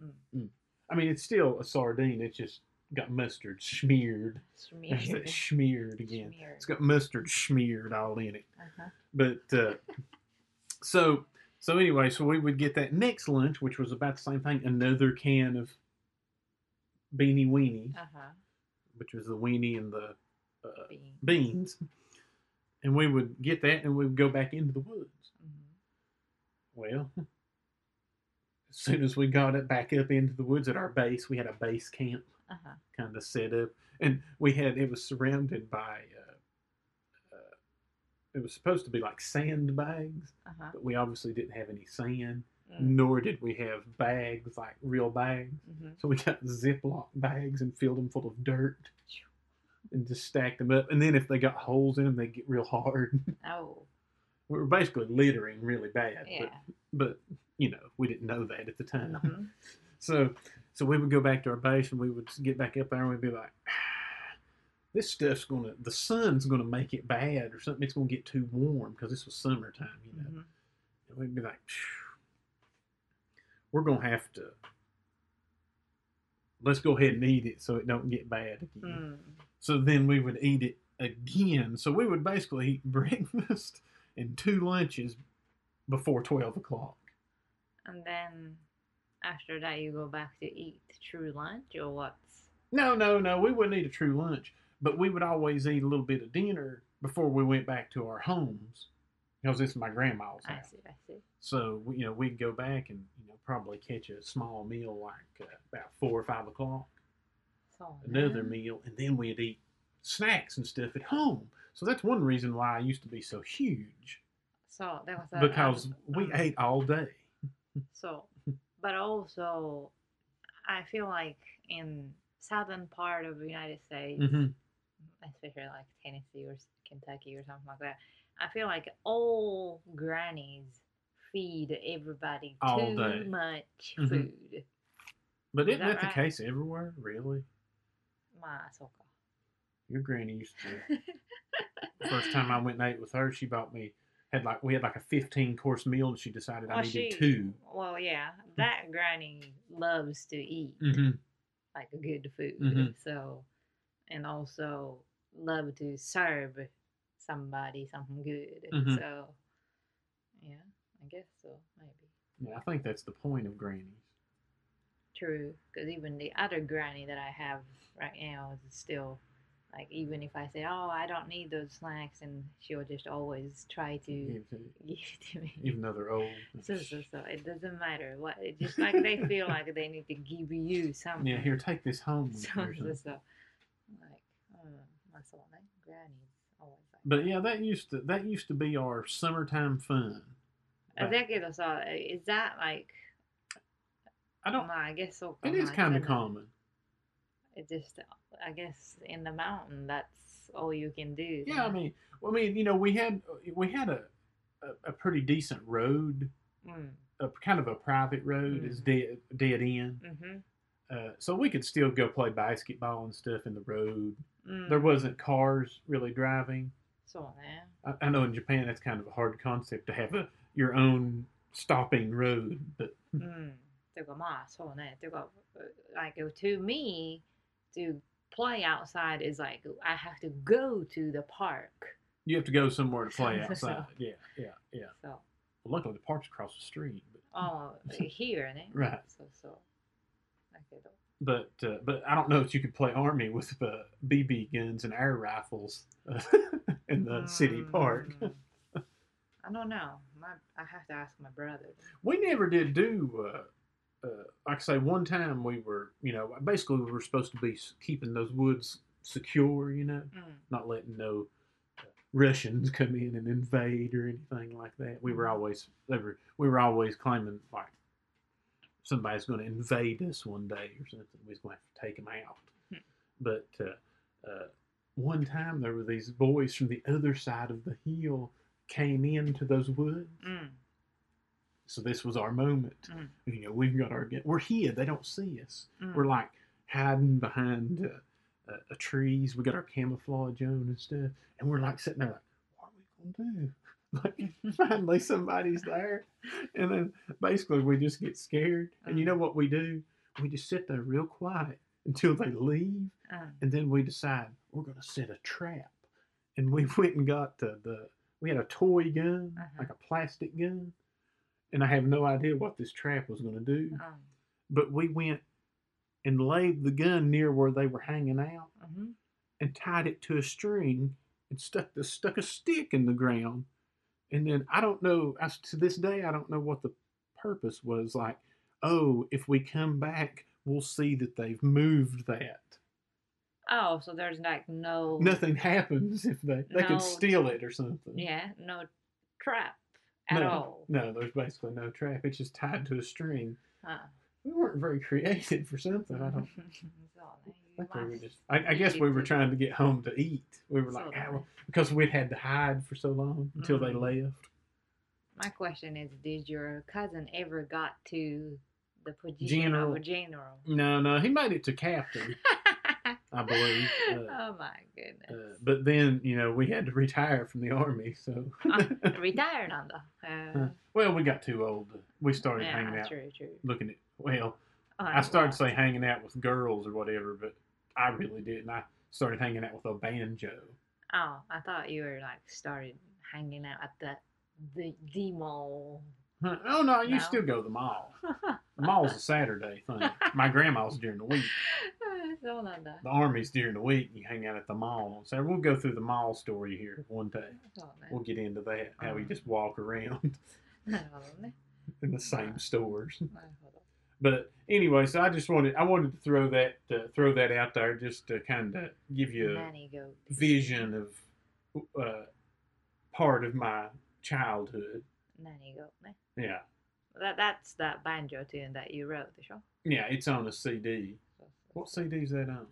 Mm. Mm. I mean, it's still a sardine. It's just got mustard smeared. Smeared. that smeared again. Smeared. It's got mustard smeared all in it. Uh-huh. But uh, so so anyway, so we would get that next lunch, which was about the same thing. Another can of beanie weenies, Uh-huh. which was the weenie and the uh, Bean. beans, and we would get that, and we would go back into the woods. Mhm. Well, as soon as we got it back up into the woods at our base, we had a base camp Uh-huh. kind of set up, and we had it was surrounded by. Uh, uh, it was supposed to be like sandbags, Uh-huh. but we obviously didn't have any sand, Mm. nor did we have bags like real bags. Mhm. So we got Ziploc bags and filled them full of dirt, and just stacked them up. And then if they got holes in them, they get real hard. Oh. We were basically littering really bad, Yeah. but but you know we didn't know that at the time. Mhm. So so we would go back to our base and we would get back up there and we'd be like, this stuff's gonna the sun's gonna make it bad or something. It's gonna get too warm because this was summertime, you know. Mhm. And we'd be like, we're gonna have to. Let's go ahead and eat it so it don't get bad again. Mm. So then we would eat it again. So we would basically eat breakfast and two lunches before twelve o'clock. And then after that, you go back to eat true lunch or what's? No, no, no. We wouldn't eat a true lunch, but we would always eat a little bit of dinner before we went back to our homes because this is my grandma's house. I see. I see. So you know we'd go back and you know probably catch a small meal like uh, about four or five o'clock, So another then- meal, and then we'd eat snacks and stuff at home. So that's one reason why I used to be so huge So that was because we um, ate all day. So, but also, I feel like in southern part of the United States, hmm especially like Tennessee or Kentucky or something like that, I feel like all grannies feed everybody All too day. much Mhm. food. But Is isn't that that, the case everywhere? Really? Ma, so Your granny used to. the first time I went and ate with her, she bought me had like we had like a fifteen course meal, and she decided I needed she, two. well, yeah, that granny loves to eat Mm-hmm. like good food. Mhm. So, and also love to serve somebody something good. Mhm. So, yeah, I guess so. Maybe Yeah, I think that's the point of grannies. true. Because even the other granny that I have right now is still like, even if I say, "Oh, I don't need those snacks," and she'll just always try to Give it to me. Even though they're old. So, so, so it doesn't matter what. It's just like they feel like they need to give you something. Yeah, here, take this home. So, so, so, like, I don't my soul, like, granny's always like. But yeah, that used to that used to be our summertime fun. I But think it was, is that like, I don't. no, I guess so. It is kind of common It just, I guess, in the mountain, that's all you can do. Yeah, I mean, well, I mean, you know, we had we had a a, a pretty decent road, Mm, a kind of a private road, is dead dead end. mm-hmm. Uh, so we could still go play basketball and stuff in the road. Mm. There wasn't cars really driving. So now, I, I know in Japan that's kind of a hard concept to have a your own stopping road, but うん。てかまあそうね。てか like to me to play outside is like I have to go to the park. You have to go somewhere to play outside. so, yeah, yeah, yeah. So well, luckily the park's across the street. But, oh, here, right. So so. Okay. But uh, but I don't know if you could play army with uh, BB guns and air rifles uh, in the city mm. park. I don't know. My I have to ask my brother. We never did do uh, uh, like I say, one time we were, you know, basically we were supposed to be keeping those woods secure, you know, mm. not letting no uh, Russians come in and invade or anything like that. We were mm. always they were, we were always claiming like somebody's going to invade us one day or something. We was going to have to take them out. Mm. But uh, uh, one time there were these boys from the other side of the hill came into those woods. Mm so this was our moment. Mm. You know, we've got our. We're here. They don't see us. うん。We're like hiding behind uh, uh, uh, trees. We got our camouflage on and stuff, and we're like sitting there like, what are we gonna do? like finally somebody's there, and then basically we just get scared. And you know what we do? We just sit there real quiet until they leave, Um, and then we decide we're gonna set a trap. And we went and got the, the we had a toy gun, Uh-huh. like a plastic gun, and I have no idea what this trap was gonna do. um, But we went and laid the gun near where they were hanging out mhm. and tied it to a string and stuck the stuck a stick in the ground. And then I don't know. As to this day, I don't know what the purpose was. Like, oh, if we come back, we'll see that they've moved that. Oh, so there's like no Nothing happens if they they No. could steal it or something. Yeah, no trap at no, all. No, there's basically no trap. It's just tied to a string. Huh. We weren't very creative for something. I don't. I think we were just. I, I guess we were trying to get home to eat. We were like, "Ah, well," because we'd had to hide for so long until they Mhm. left. My question is, did your cousin ever got to the General. general? No, no, he made it to captain, I believe. Uh, oh my goodness. uh, but then, you know, we had to retire from the army. So, retired on the. Uh, well, we got too old. We started yeah, hanging out, true, true. looking at. Well, Oh, I started wow. saying hanging out with girls or whatever, but I really didn't. I started hanging out with a banjo. Oh, I thought you were like started hanging out at the the the mall. Oh no, you no. still go to the mall. The mall's a Saturday thing. My grandma's during the week. The army's during the week. You hang out at the mall So We'll go through the mall story here one day. We'll get into that. How we just walk around in the same stores. But anyway, so I just wanted I wanted to throw that uh, throw that out there just to kind of give you a vision of uh, part of my childhood Nanny goat ね。 Yeah, That, that's that banjo tune that you wrote でしょ yeah, it's on a CD. そうそう What CD is that on?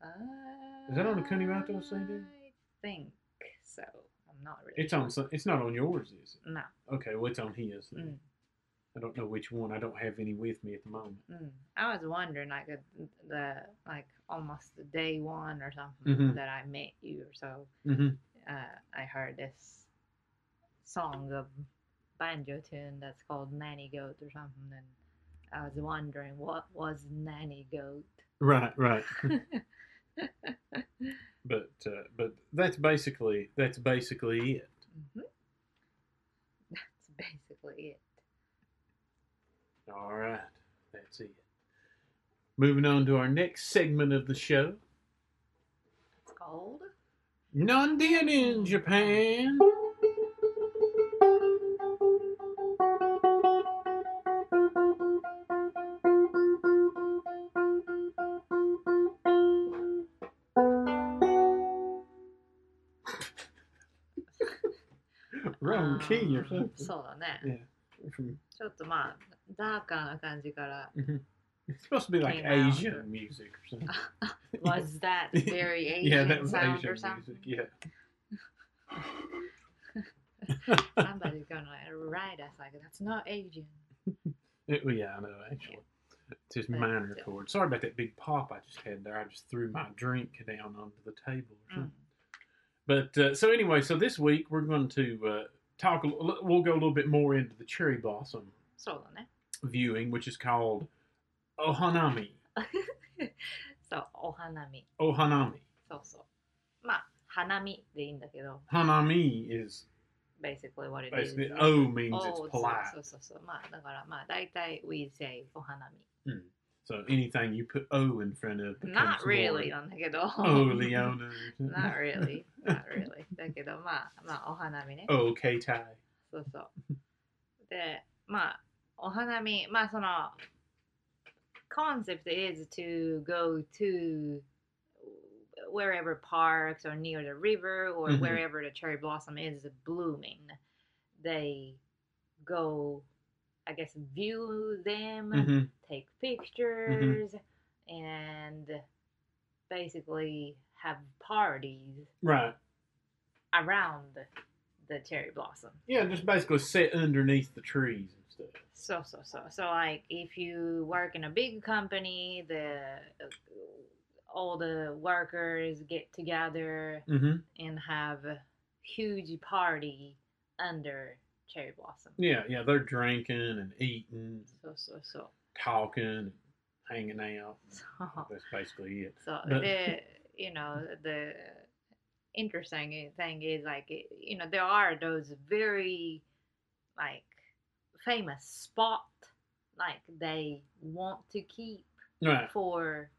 Uh, Is that on the Kunimato CD? I think so. I'm not really It's on. some- It's not on yours, is it? No. Okay, well, it's on his. Then. Mm, I don't know which one. I don't have any with me at the moment. mm. I was wondering, like, uh, the, like, almost the day one or something Mhm. that I met you or so. Mm-hmm. uh, I heard this song of banjo tune that's called Nanny Goat or something, and I was wondering what was Nanny Goat. Right, right. but uh, but that's basically that's basically it. hmm That's basically it. All right, that's it. Moving on to our next segment of the show. It's called. Nondian in Japan. K mm-hmm. supposed to be like Asian music or something. was that very Asian yeah, that was sound Asian or something? Music, yeah. Somebody's gonna write us like that's not Asian. It, well, yeah, I know actually. Yeah. It's just but minor still. chord. Sorry about that big pop I just had there. I just threw my drink down onto the table. Mm. But uh, so anyway, so this week we're going to uh, talk. A, li- we'll go a little bit more into the cherry blossom そうだね。 viewing, which is called ohanami. そう、お花見。 Ohanami. そうそう。まあ、花見でいいんだけど、 Hanami is basically what it is. basically O means it's お polite. そうそうそうそう。まあ、だからまあ、大体 we say お花見。 So anything you put O in front of becomes Not really more なんだけど。 O Leona. Not really. Not really. だけどまあ、まあ、お花見ね。 O Keitai. そうそう。で、まあ、お花見、まあその、concept is to go to wherever parks or near the river or Mhm. wherever the cherry blossom is blooming. They go, I guess, view them, hmm take pictures, and basically have parties Right. around the cherry blossom. Yeah, just basically sit underneath the trees and stuff. So so so so like if you work in a big company, the all the workers get together Mm-hmm. and have a huge party under cherry blossom. Yeah, yeah, they're drinking and eating, So so so talking, hanging out. so. That's basically it. So But- the you know the interesting thing is like you know there are those very like famous spot like they want to keep Right. for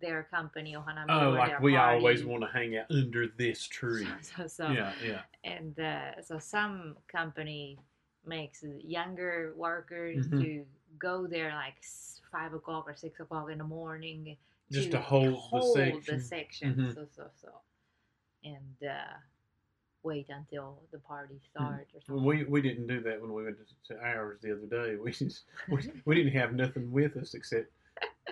their company Ohanami Oh, like we always want to hang out under this tree. So, so Yeah, yeah. and uh, so some company makes younger workers Mhm. to go there like five o'clock or six o'clock in the morning Just to hold the section. section. Mhm. So so so, and uh, wait until the party Mm-hmm. starts or something. we we didn't do that when we went to, to ours the other day. We just we, we didn't have nothing with us except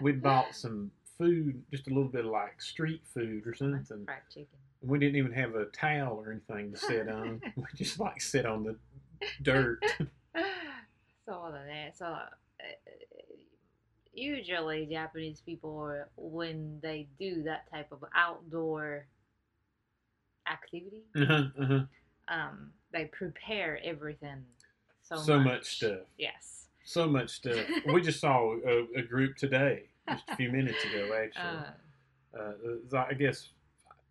we bought some food, just a little bit of like street food or something. fried chicken. We didn't even have a towel or anything to sit on. we just like sit on the dirt. so that. So uh, usually Japanese people, when they do that type of outdoor activity, uh-huh, uh-huh. um, they prepare everything so, So much stuff. Yes. So much stuff. we just saw a, a group today, just a few minutes ago, actually. Uh, Uh, it like- I guess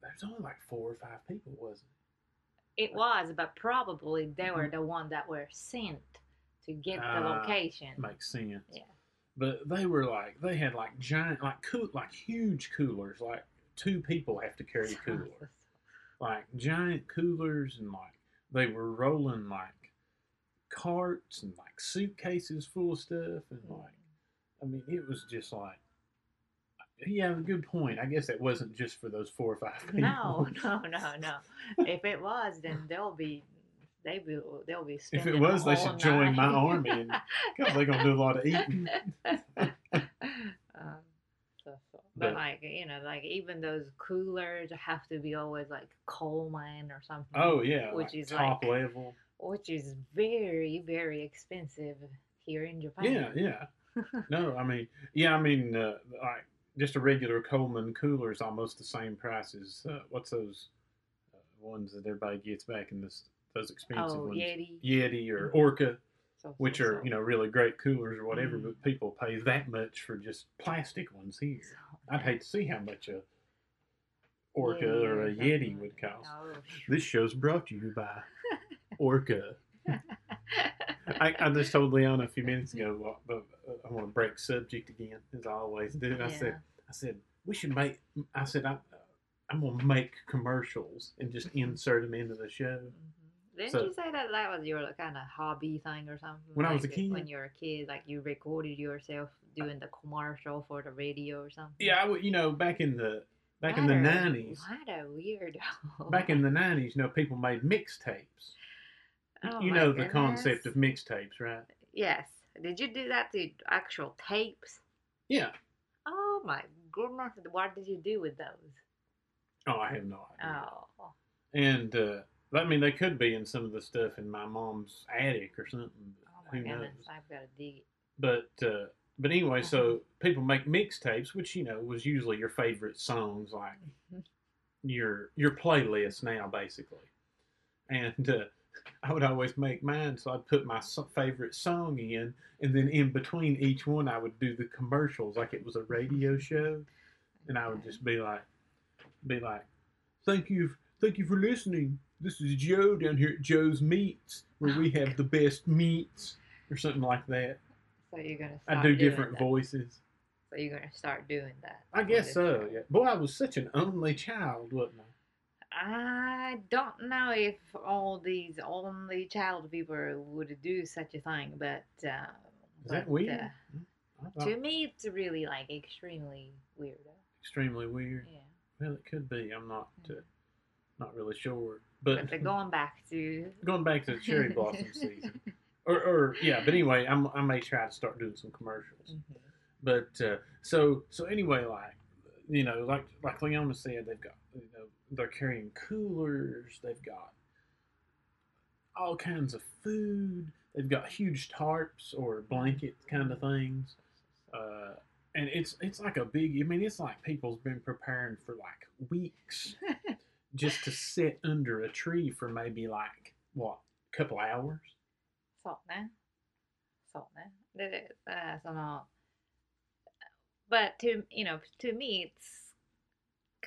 there's only like four or five people, wasn't it was, but probably they were the one that were sent to get the Mm-hmm. Ah, location. it? Makes sense. Yeah. But they were like, they had like giant, like cool, like huge coolers. Like two people have to carry a cooler. like giant coolers, and like they were rolling like carts and like suitcases full of stuff, and like I mean, it was just like. Yeah, good point. I guess it wasn't just for those four or five people. No, no, no, no. If it was, then they'll be, they be, they'll be. If it was, they should join my army, and because they're gonna do a lot of eating. Um, so, so. But, But- like you know, like even those coolers have to be always like Coleman or something. Oh yeah, Which like is top like- level. which is very, very expensive here in Japan. Yeah, yeah. No, I mean, yeah, I mean, uh, like just a regular Coleman cooler is almost the same price as uh, what's those uh, ones that everybody gets back in this those expensive Oh, ones, Yeti. Yeti or Mhm. Orca, So, which so, are so. you know really great coolers or whatever, Mhm. but people pay that much for just plastic ones here. I'd hate to see how much a Orca Yeti or a something Yeti would cost. Oh, This show's brought to you by Orca. I, I just told Leona a few minutes ago, well, but uh, I want to break subject again, as I always do. I said, I said we should make. I said I, I'm gonna make commercials and just insert them into the show. Mhm. Didn't So- you say that that was your kind of hobby thing or something? When I was a kid? When you were a kid, like you recorded yourself doing the commercial for the radio or something? Yeah, I would. You know, back in the back in the a- nineties, What a weirdo. back in the nineties, you know, people made mixtapes. Oh you know the concept of mixtapes, right? Yes. Did you do that to actual tapes? Yeah. Oh my goodness. What did you do with those? Oh, I have no idea. Oh. And uh, I mean, they could be in some of the stuff in my mom's attic or something. Oh my who knows? goodness. I've got to dig it. But uh, but anyway, so people make mixtapes, which you know was usually your favorite songs, like your your playlist now, basically. And uh, I would always make mine, so I'd put my favorite song in, and then in between each one, I would do the commercials like it was a radio show, and I would just be like, be like, "Thank you, thank you for listening. This is Joe down here at Joe's Meats, where we have the best meats." Or something like that. So you're gonna start I do different that. voices. So you're gonna start doing that. I guess so. show. Yeah. Boy, I was such an only child, wasn't I? I don't know if all these only child people would do such a thing, but uh, Is that but, weird? uh, to me, it's really like extremely weird. extremely weird. Yeah, Well, it could be. I'm not uh, Mhm. not really sure. But, but going back to going back to the cherry blossom season, or, or yeah. But anyway, I'm, I may try to start doing some commercials. Mhm. But uh, so so anyway, like you know, like like Leona said, they've got you know they're carrying coolers. They've got all kinds of food. They've got huge tarps or blanket kind of things. Uh, and it's it's like a big. I mean, it's like people's been preparing for like weeks just to sit under a tree for maybe like what couple hours. そうね。そうね。で、であその、but to, you know, to me, it's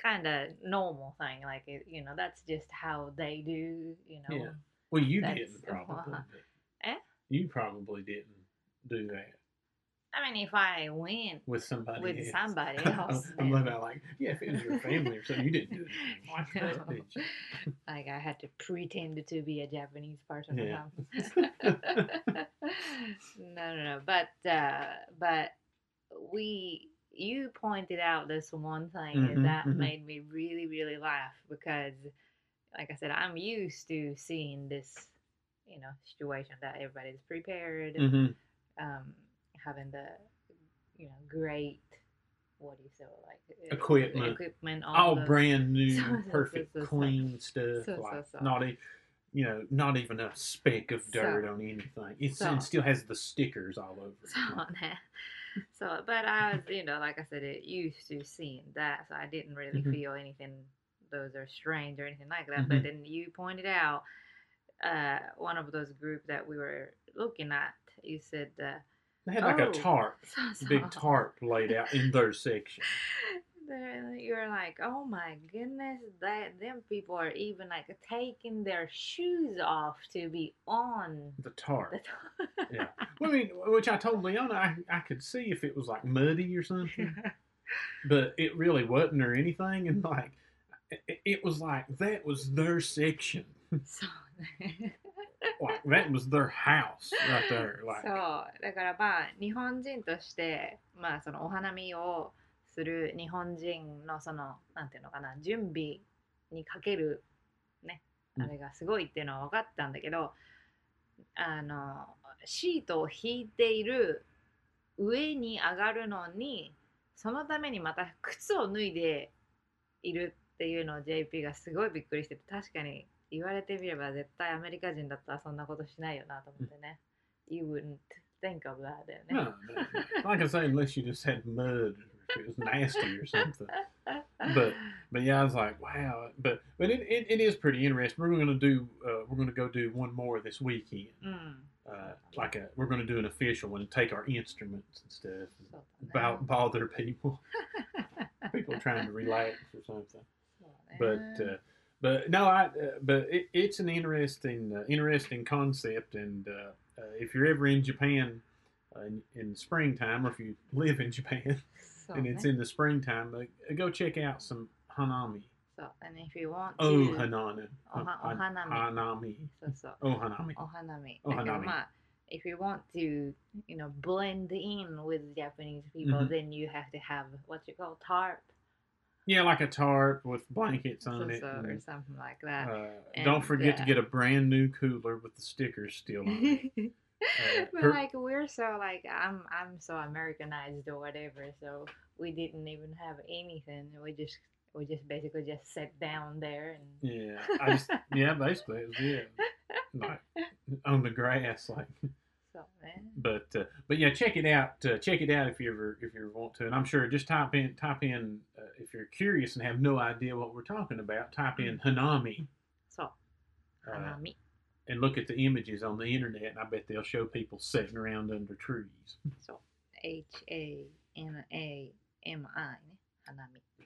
kind of normal thing. Like, it, you know, that's just how they do, you know. Yeah. Well, you That's- didn't probably. Eh? You probably didn't do that I mean, if I went with somebody with else. somebody else, I'm then- like, yeah, if it was your family or something, you didn't do anything like that, did like I had to pretend to be a Japanese person Yeah. or something. no, no, no. But uh, but we you pointed out this one thing Mhm, and that mhm. made me really really laugh because, like I said, I'm used to seeing this, you know, situation that everybody's prepared, hmm um, having the, you know, great. What do you say? Like uh, Equipment. equipment, All the- brand new, So, so, so, perfect, so, so. clean stuff. So, so, like so. not e- you know, not even a speck of So. dirt on anything. It's, So. it still has the stickers all over. it. So, nah. so, but I was, you know, like I said, it used to seeing that, so I didn't really Mhm. feel anything. Those are strange or anything like that. But Mhm. then you pointed out uh, one of those groups that we were looking at. You said, uh, They had like a Oh. tarp, so, so, big tarp laid out in their section. There- You're like, oh my goodness, that them people are even like taking their shoes off to be on The tarp. the. Yeah. Well, I mean, which I told Leona I, I could see if it was like muddy or something, but it really wasn't or anything. And like, it, it was like that was their section. so Like that was their house right there. そ Like, うだからまあ日本人としてまあそのお花見を する日本人のそのなんていうのかな準備にかけるねうんあれがすごいっていうのは分かったんだけど、あのシートを引いている上に上がるのにそのためにまた靴を脱いでいるっていうのを JP がすごいびっくりしてて確かに言われてみれば絶対アメリカ人だったらそんなことしないよなと思ってね。You wouldn't think of that だよね。no, like I say, unless you just had mud or it was nasty or something. But but yeah, I was like, wow. But but it, it, it is pretty interesting. We're going to do uh, we're going to go do one more this weekend. Mm. Uh, like a we're going to do an official one and take our instruments and stuff, and about bother people. people trying to relax or something. But uh, but no, I uh, but it, it's an interesting uh, interesting concept, and uh, if you're ever in Japan in, in springtime, or if you live in Japan so, and it's in the springtime, go check out some hanami. So, and if you want oh, to... Hanana. Oh, oh, hanami. Hanami. Oh, hanami. Oh, hanami. Oh, hanami. Uh, if you want to, you know, blend in with Japanese people, mm-hmm. then you have to have what you call tarp. Yeah, like a tarp with blankets on so, it, and, or something like that. Uh, and, don't forget uh, to get a brand new cooler with the stickers still on it. Uh, but per- like we're so like I'm I'm so Americanized or whatever, so we didn't even have anything. We just we just basically just sat down there and Yeah, I just yeah, basically it was it. Like on the grass, like. so man. But uh, but yeah, check it out. Uh, check it out if you ever if you ever want to. And I'm sure just type in type in uh, if you're curious and have no idea what we're talking about. Type in Hanami そう。and look at the images on the internet, and I bet they'll show people sitting around under trees. So H A N A M I Hanami.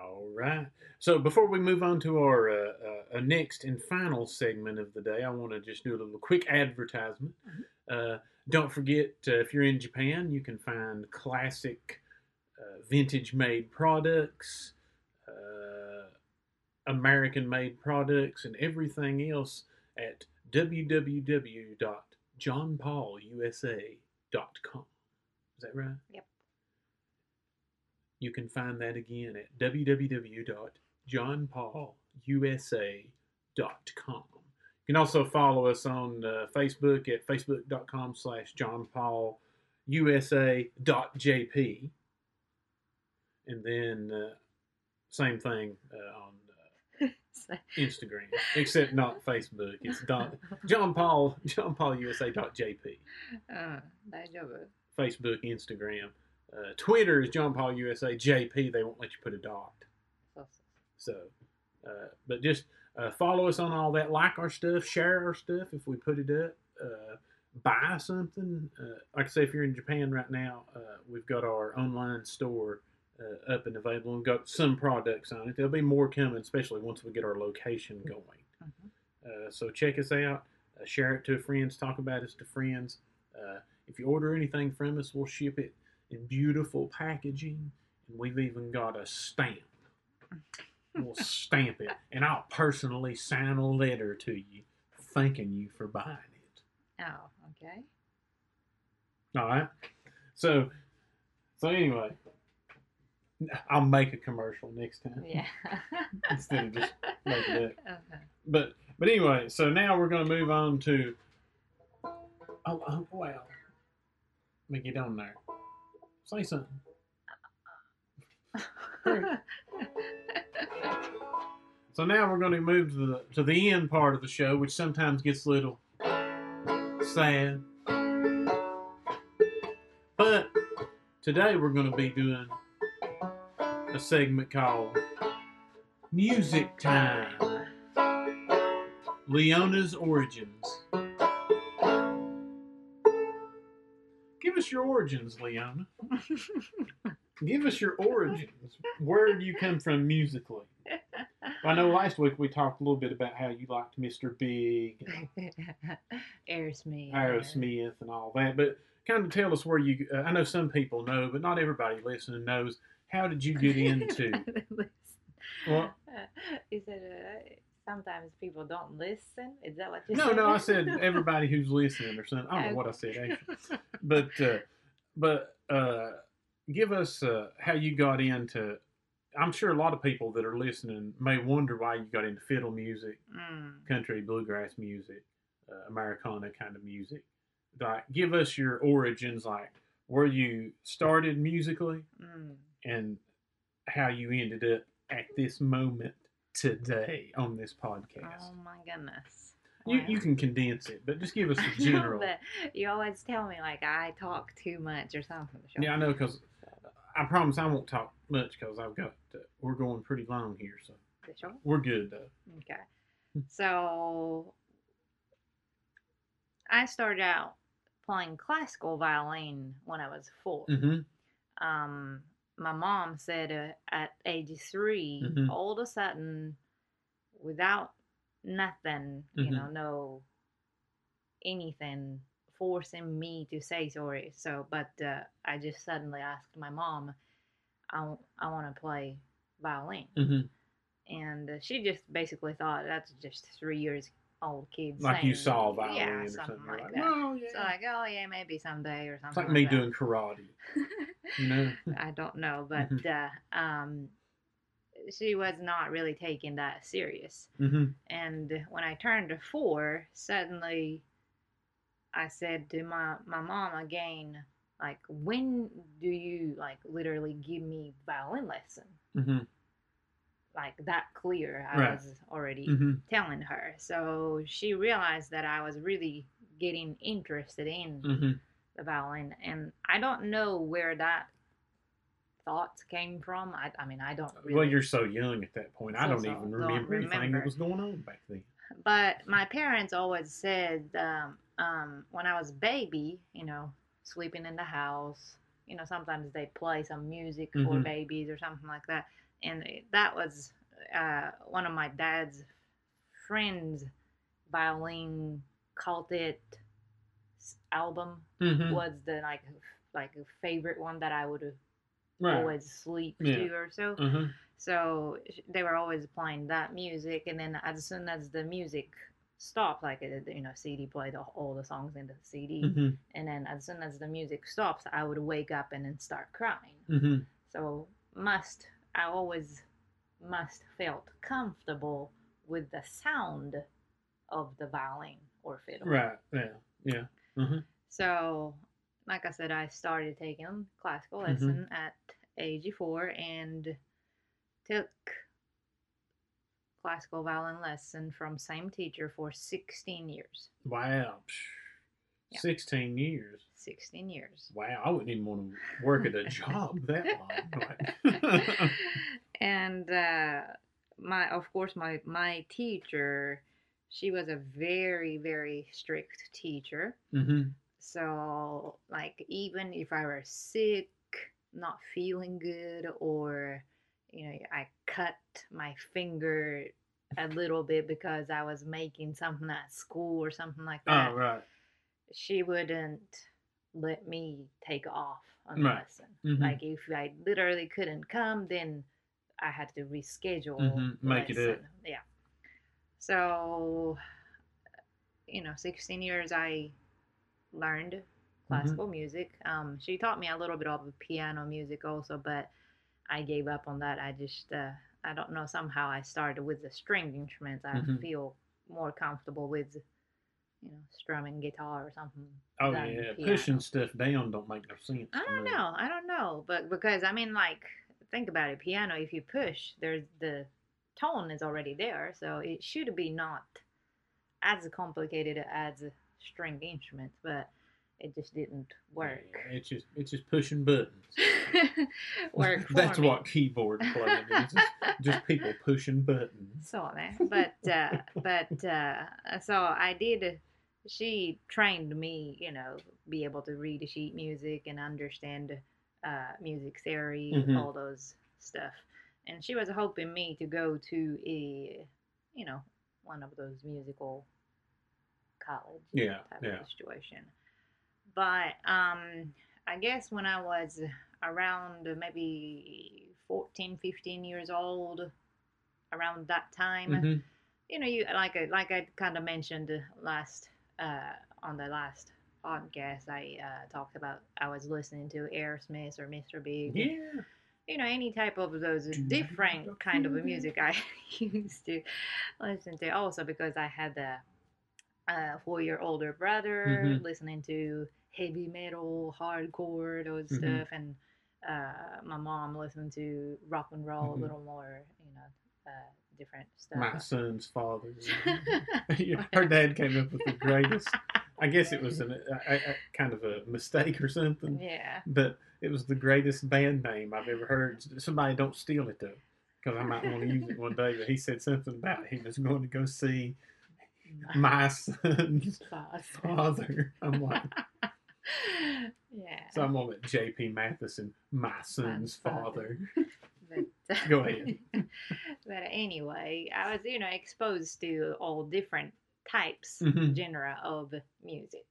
All right. So before we move on to our uh, uh, uh next and final segment of the day, I want to just do a little quick advertisement. Mm-hmm. Uh, don't forget uh, if you're in Japan, you can find classic, uh, vintage-made products. American made products and everything else at www.johnpaulusa.com. Is that right? Yep. You can find that again at www.johnpaulusa.com. You can also follow us on uh, Facebook at facebook.com slash johnpaulusa.jp. And then uh, same thing uh, on Instagram, except not Facebook. It's dot, John Paul John Paul USA dot JP. Uh. Facebook, Instagram, uh, Twitter is John Paul USA JP. They won't let you put a dot. So, uh, but just uh, follow us on all that. Like our stuff, share our stuff if we put it up. Uh, buy something. Uh, like I say, if you're in Japan right now, uh, we've got our online store uh, up and available. We've got some products on it. There'll be more coming, especially once we get our location going. Mhm. Uh, so check us out. Uh, share it to friends. Talk about us to friends. Uh, if you order anything from us, we'll ship it in beautiful packaging, and we've even got a stamp. We'll stamp it, and I'll personally sign a letter to you thanking you for buying it. Oh, okay. All right. So, so anyway, I'll make a commercial next time Yeah. instead of just making it. Okay. But but anyway, so now we're going to move on to. Oh, oh wow. Let me get on there. Say something. So now we're going to move to the to the end part of the show, which sometimes gets a little sad. But today we're going to be doing a segment called Music Time. Leona's Origins. Give us your origins, Leona. Give us your origins. Where do you come from musically? I know last week we talked a little bit about how you liked Mr. Big, Aerosmith. Aerosmith, and all that, but kind of tell us where you. Uh, I know some people know, but not everybody listening knows. How did you get into? What? You said uh, sometimes people don't listen. Is that what you No, said? no, I said everybody who's listening or something. I don't know what I said actually. but uh, but uh, give us uh, how you got into. I'm sure a lot of people that are listening may wonder why you got into fiddle music, Mm. country, bluegrass music, uh, Americana kind of music. Like, give us your origins, like where you started musically Mm. And how you ended up at this moment today on this podcast. Oh my goodness. you Wow. you can condense it, but just give us the know, general. but you always tell me like I talk too much or something. Yeah, I know because I promise I won't talk much because I've got uh, we're going pretty long here, so Sure. we're good though. Okay. So I started out playing classical violin when I was 4 Mm-hmm. Um, my mom said uh, at age 3 Mhm. all of a sudden, without nothing, you know, no anything forcing me to say sorry. So, but uh, I just suddenly asked my mom, I, I want to play violin Mm-hmm. and uh, she just basically thought that's just three years old kids. Like you saw violin yeah, or something something. like like, that. oh yeah. So like, oh yeah, maybe someday or something. it's like me that. doing karate. You know. I don't know, but Mhm. uh, um, she was not really taking that serious. mm-hmm. And when I turned to four, suddenly I said to my, my mom again, like, when do you like literally give me violin lesson? Mm-hmm. Like that clear, I Right. was already Mm-hmm. telling her. So she realized that I was really getting interested in Mm-hmm. the violin, and I don't know where that thoughts came from. I, I mean, I don't really. Well, you're so young at that point. I don't so even don't remember, anything that was going on back then. But my parents always said um, um, when I was a baby, you know, sleeping in the house, you know, sometimes they play some music for Mhm. babies or something like that. And that was uh, one of my dad's friends' violin quartet s- album Mm-hmm. was the like like favorite one that I would Right. always sleep Yeah. to or so. Uh-huh. So they were always playing that music, and then as soon as the music stopped, like you know, CD played all- all the songs in the CD, Mm-hmm. and then as soon as the music stops, I would wake up and then start crying. Mm-hmm. So must I always must felt comfortable with the sound of the violin or fiddle. Right. Yeah. Yeah. Uh-huh. So, like I said, I started taking classical Mhm. lesson at age four and took classical violin lesson from same teacher for 16 years. Wow. Yeah. 16 years. 16 years. Wow. I wouldn't even want to work at a job that long. And uh, my of course my my teacher, she was a very very strict teacher. Mm-hmm. So like even if I were sick, not feeling good, or you know I cut my finger a little bit because I was making something at school or something like that, Oh, right. she wouldn't let me take off on the Right. lesson. Mhm. Like if I literally couldn't come, then I had to reschedule. Mhm, the make it up. Yeah. So, you know, 16 years I learned Mm-hmm. classical music. Um, she taught me a little bit of piano music also, but I gave up on that. I just, uh, I don't know, somehow I started with the string instruments. I Mhm. feel more comfortable with, you know, strumming guitar or something. Oh yeah, piano. pushing stuff down don't make no sense. I don't know. I don't know, but because I mean, like, think about it. Piano, if you push, there's the tone is already there, so it should be not as complicated as stringed instruments, but it just didn't work. Yeah, it's just it's just pushing buttons. work That's me. what keyboard playing is. Just, just people pushing buttons. So man, but uh, but uh, so I did. She trained me, you know, be able to read sheet music and understand uh, music theory, Mhm. all those stuff. And she was hoping me to go to a, you know, one of those musical college Yeah, type yeah. of situation. But um, I guess when I was around maybe 14, 15 years old, around that time, Mhm. you know, you like I like I kind of mentioned last uh, on the last podcast, I uh, talked about I was listening to Aerosmith or Mr. Big, Yeah. you know, any type of those different kind of music I used to listen to. Also because I had a, a four-year older brother Mhm. listening to heavy metal, hardcore, those Mhm. stuff, and uh, my mom listening to rock and roll, Mhm. a little more, you know, uh, different stuff. My son's father. Her dad came up with the greatest. I guess it was an, a, a, kind of a mistake or something, yeah. but it was the greatest band name I've ever heard. Somebody don't steal it though, because I might want to use it one day. But he said something about he was going to go see my son's father. I'm like, yeah. so I'm on it. J.P. Matheson, my son's father. But, Go ahead. but anyway, I was, you know, exposed to all different types, Mhm. genre of music.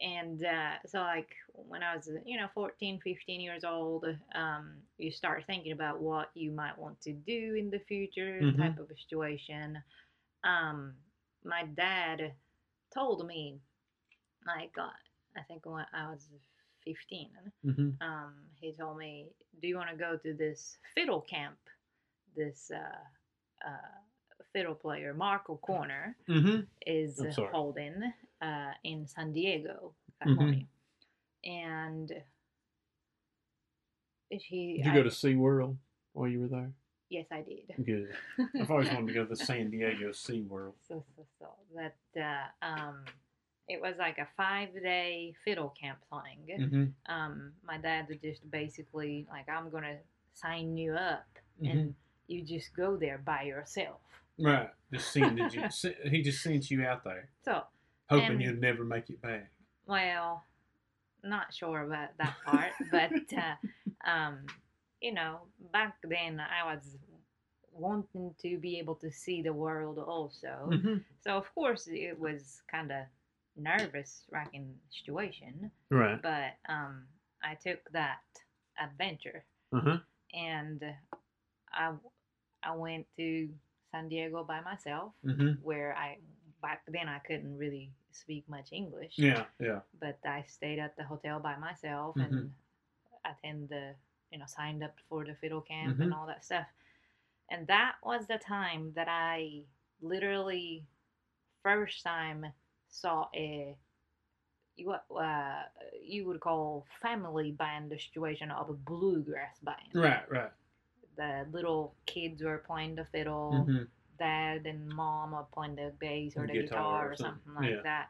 And uh, so, like, when I was, you know, 14, 15 years old, um, you start thinking about what you might want to do in the future, Mhm. type of situation. Um, my dad told me, like, uh, I think when I was 15, hmm um, he told me, "Do you want to go to this fiddle camp? This uh, uh, fiddle player, Mark O'Connor, hmm is holding uh, in San Diego, Mm-hmm. California." And he, Did you I- go to SeaWorld while you were there? Yes, I did. Good. I've always wanted to go to the San Diego SeaWorld. so so so that uh, um, it was like a five day fiddle camp thing. Mm-hmm. um, my dad would just basically like, I'm gonna sign you up, Mm-hmm. and you just go there by yourself. Right. Just seeing did you? He just sent you out there, So, hoping And- you'd never make it back. well, not sure about that part, but uh, um, you know, back then I was wanting to be able to see the world also. Mm-hmm. So of course it was kind of nervous wracking situation, Right. but um, I took that adventure Uh huh. and I I went to San Diego by myself, Mm-hmm. where I back then I couldn't really speak much English. Yeah. Yeah. But I stayed at the hotel by myself Mhm. and attend the you know signed up for the fiddle camp Mhm. and all that stuff. And that was the time that I literally first time saw a what uh, you would call family band the situation of a bluegrass band. Right. Right. The little kids were playing the fiddle, Mm-hmm. dad and mom are playing the bass or the Guitar guitar, or something, something like yeah. that.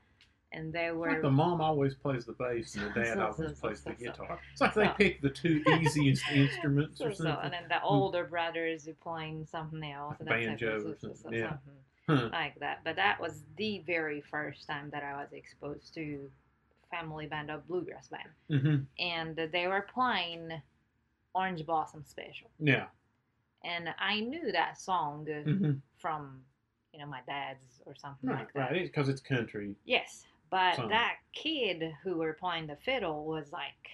and they were like the mom always plays the bass and the dad so- always so- plays the so- so. guitar. It's like they pick the two easiest instruments or so, something. and then the older brothers are playing something else, Like and that's banjo so- or so- so- something, yeah. something Huh. like that. But that was the very first time that I was exposed to family band of bluegrass band, hmm and they were playing Orange Blossom Special, Yeah. and I knew that song uh, hmm from you know my dad's or something Right, like that. right. Because it's country. Yes, but Song. that kid who were playing the fiddle was like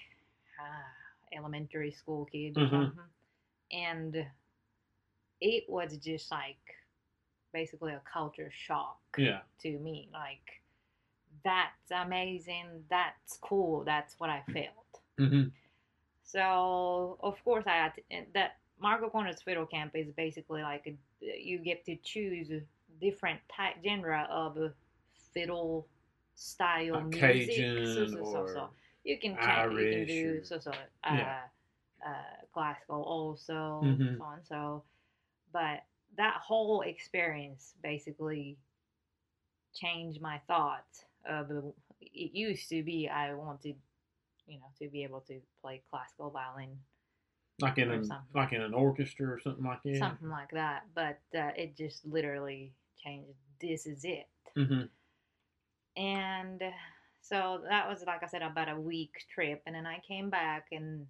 ah, elementary school kid or Mhm. something, and it was just like basically a culture shock Yeah. to me. Like that's amazing. That's cool. That's what I felt. hmm So of course I had to, that Mark O'Connor's Fiddle Camp is basically like a, you get to choose different type genre of fiddle style Like music. Cajun so, so, so. You can change. You can do or- so so uh, Yeah. uh, classical also Mhm. so and so. But that whole experience basically changed my thoughts of it used to be I wanted you know to be able to play classical violin like in something. like in an orchestra or something like that. something like that but uh, it just literally changed this is it hmm and so that was like i said about a week trip and then i came back and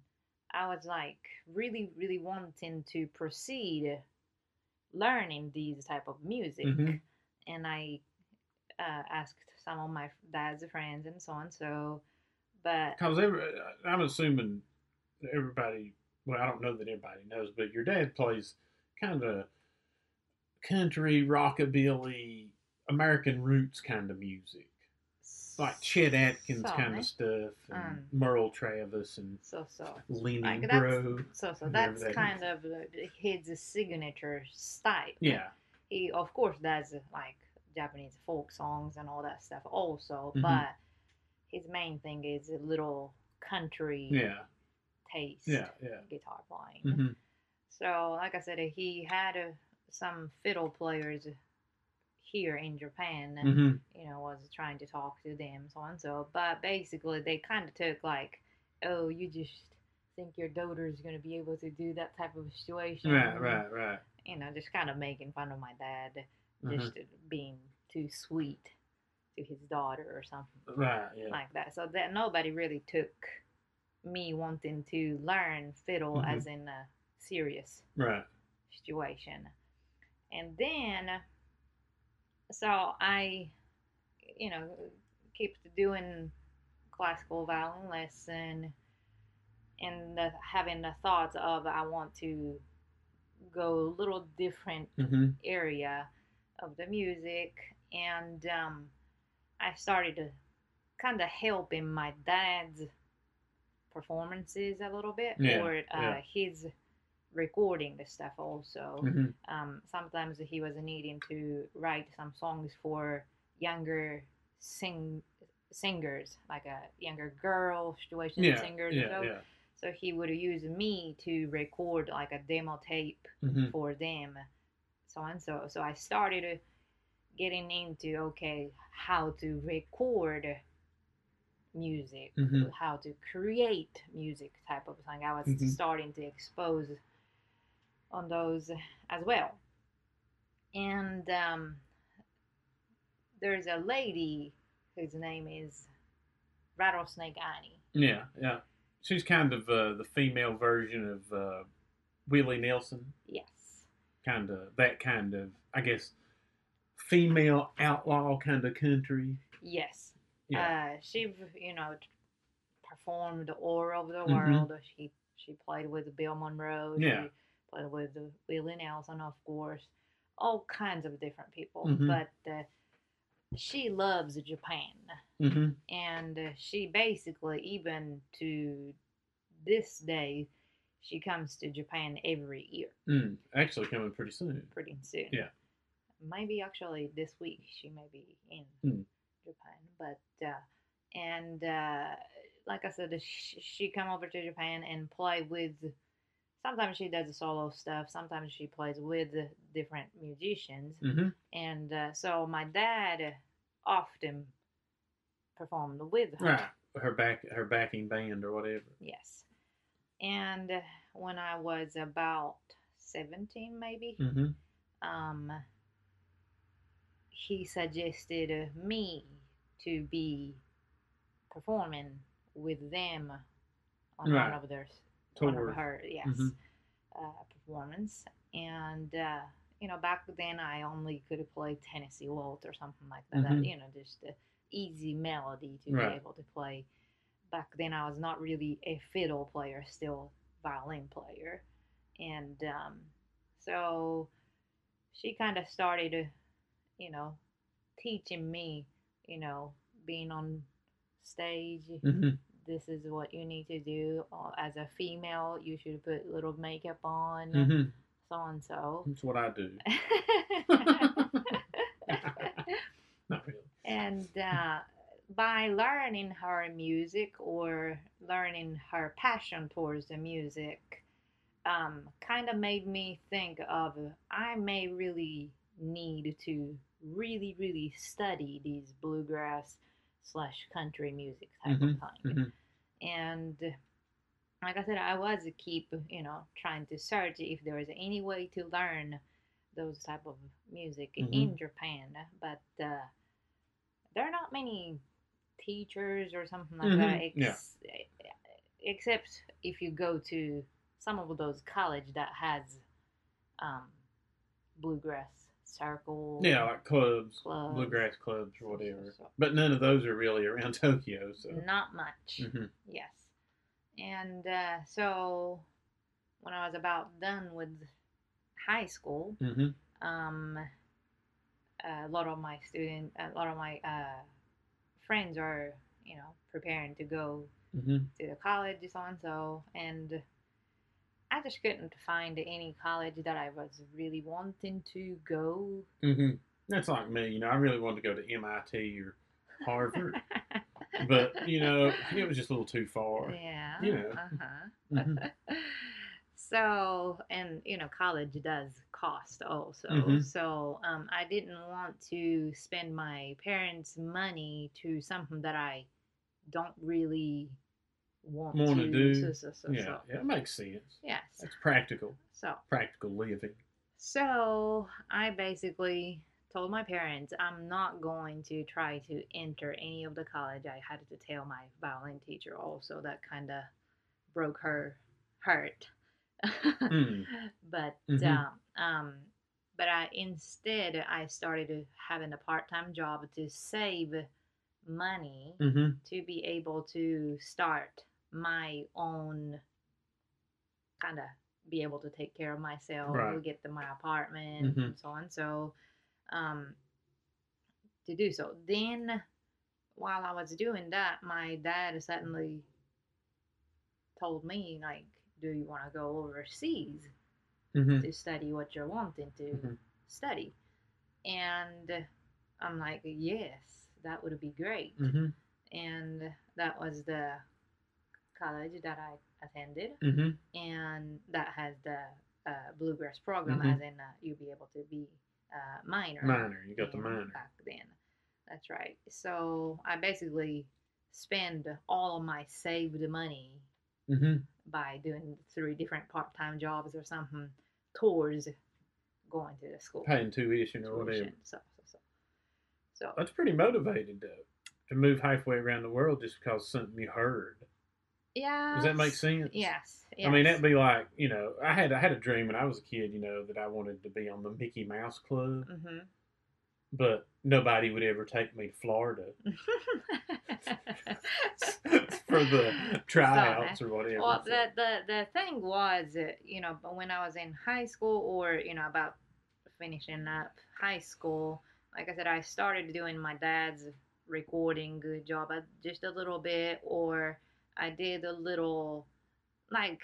i was like really really wanting to proceed learning these type of music Mhm. and i uh, asked some of my dad's friends and so on so but Because I'm assuming everybody. Well, I don't know that everybody knows, but your dad plays kind of country, rockabilly, American roots kind of music, like Chet Atkins so, kind of stuff, and Um, Merle Travis and so so Lenny like that's Bro. so so that's that kind of uh, his signature style Yeah. he of course does like Japanese folk songs and all that stuff also, Mhm. but his main thing is a little country Yeah. taste Yeah. Yeah. guitar playing. hmm So like I said, he had uh, some fiddle players here in Japan. hmm You know, was trying to talk to them, so and so. But basically, they kind of took like, "Oh, you just think your daughter's gonna be able to do that type of situation." Right. Right. Right. you know, just kind of making fun of my dad, just being too sweet to his daughter or something Right. Yeah. like that. So that nobody really took me wanting to learn fiddle Mhm. as in a serious Right. situation. And then, so I, you know, kept doing classical violin lesson and the, having the thoughts of I want to go a little different hmm area of the music and um, I started to kind of help in my dad's performances a little bit Yeah, or uh, yeah. his recording the stuff also hmm um, sometimes he was needing to write some songs for younger sing singers like a younger girl situation Yeah. singers Yeah. so Yeah. so he would use me to record like a demo tape hmm for them so and so so i started getting into okay how to record music Mhm. how to create music type of thing i was Mhm. starting to expose on those as well and um, there's a lady whose name is rattlesnake annie Yeah. Yeah. She's kind of uh, the female version of uh, Willie Nelson. yes Kind of that kind of, I guess, female outlaw kind of country. yes Yeah. Uh, she, you know, performed all over the Mhm. world. She she played with Bill Monroe. Yeah. She with uh, Willie Nelson, of course. All kinds of different people. Mhm. But uh, she loves Japan, hmm and uh, she basically, even to this day, she comes to Japan every year, Mm. Actually, coming pretty soon. pretty soon. Yeah. Maybe actually this week she may be in Mm. Japan, but uh, and uh, like I said, she, she come over to Japan and play with. Sometimes she does the solo stuff. Sometimes she plays with different musicians, hmm and uh, so my dad often performed with her. Right. Her back, her backing band or whatever. Yes. And when I was about 17, maybe, Mm-hmm. um, he suggested me to be performing with them on Right. one of their one of her yes Mhm. uh, performance and uh, you know back then I only could play Tennessee Waltz or something like that, Mhm. you know just a easy melody to Right. be able to play back then I was not really a fiddle player still violin player and um, so she kind of started you know teaching me you know being on stage Mm-hmm. This is what you need to do uh, as a female you should put little makeup on Mm-hmm. so and so That's what I do. Not really. and uh, by learning her music or learning her passion towards the music um, kind of made me think of i may really need to really really study these bluegrass slash country music type Mhm, of thing mhm. and like I said, I was keep you know trying to search if there was any way to learn those type of music in Japan, but uh, there are not many teachers or something like that. Mhm, yeah. Ex- Except if you go to some of those college that has um, bluegrass circle. Yeah, like clubs, clubs, bluegrass clubs or so- whatever. so. But none of those are really around Tokyo. So. Not much. Mhm. Yes. And uh, so when I was about done with high school, Mm-hmm. um, a lot of my student, a lot of my uh, friends are, you know, preparing to go Mm-hmm. to the college, so and so, and I just couldn't find any college that I was really wanting to go. Mm-hmm. That's like me. You know, I really wanted to go to MIT or Harvard, but you know, it was just a little too far. yeah. you know. Uh-huh. Mhm. so and you know college does cost also Mhm. so um, i didn't want to spend my parents money to something that i don't really want Wanna to do. so, so, so, Yeah, yeah, it makes sense. yes That's practical, so practical living. so i basically told my parents i'm not going to try to enter any of the college i had to tell my violin teacher also that kind of broke her heart Mm. but Mhm. um, um but i instead i started having a part-time job to save money Mm-hmm. to be able to start my own kind of be able to take care of myself Right. get to my apartment Mhm. and so on so um to do so then while i was doing that my dad suddenly told me like do you want to go overseas Mm-hmm. to study what you're wanting to Mhm. study and i'm like yes that would be great Mm-hmm. and that was the college that I attended, Mm-hmm. and that has the uh, bluegrass program, Mhm. as in uh, you'll be able to be uh, minor. Minor. You got the in minor. back then. That's right. So I basically spend all of my saved money Mm-hmm. by doing three different part-time jobs or something towards going to the school. Paying tuition or whatever. So, so, so. so That's pretty motivating though. To move halfway around the world just because something you heard. Yeah. Does that make sense? Yes. I mean, that'd be like, you know, I had I had a dream when I was a kid, you know, that I wanted to be on the Mickey Mouse Club, Mm-hmm. but nobody would ever take me to Florida for the tryouts or whatever. well, the, the the thing was, you know, when I was in high school or you know about finishing up high school, like I said, I started doing my dad's recording good job uh, just a little bit, or I did a little, like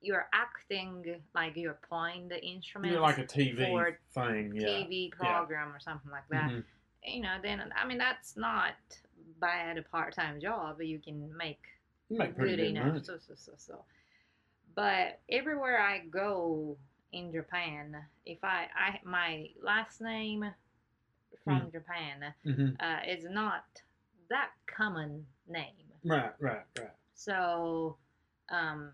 you're acting like you're playing the instrument. yeah, like a TV for thing, yeah. TV program or something like that. Mhm. You know, then I mean that's not bad a part-time job. You can make You make good good enough. money. So, so, so, so. But everywhere I go in Japan, if I, I my last name from Mm. Japan hmm uh, is not that common name. Right, right, right. So, um,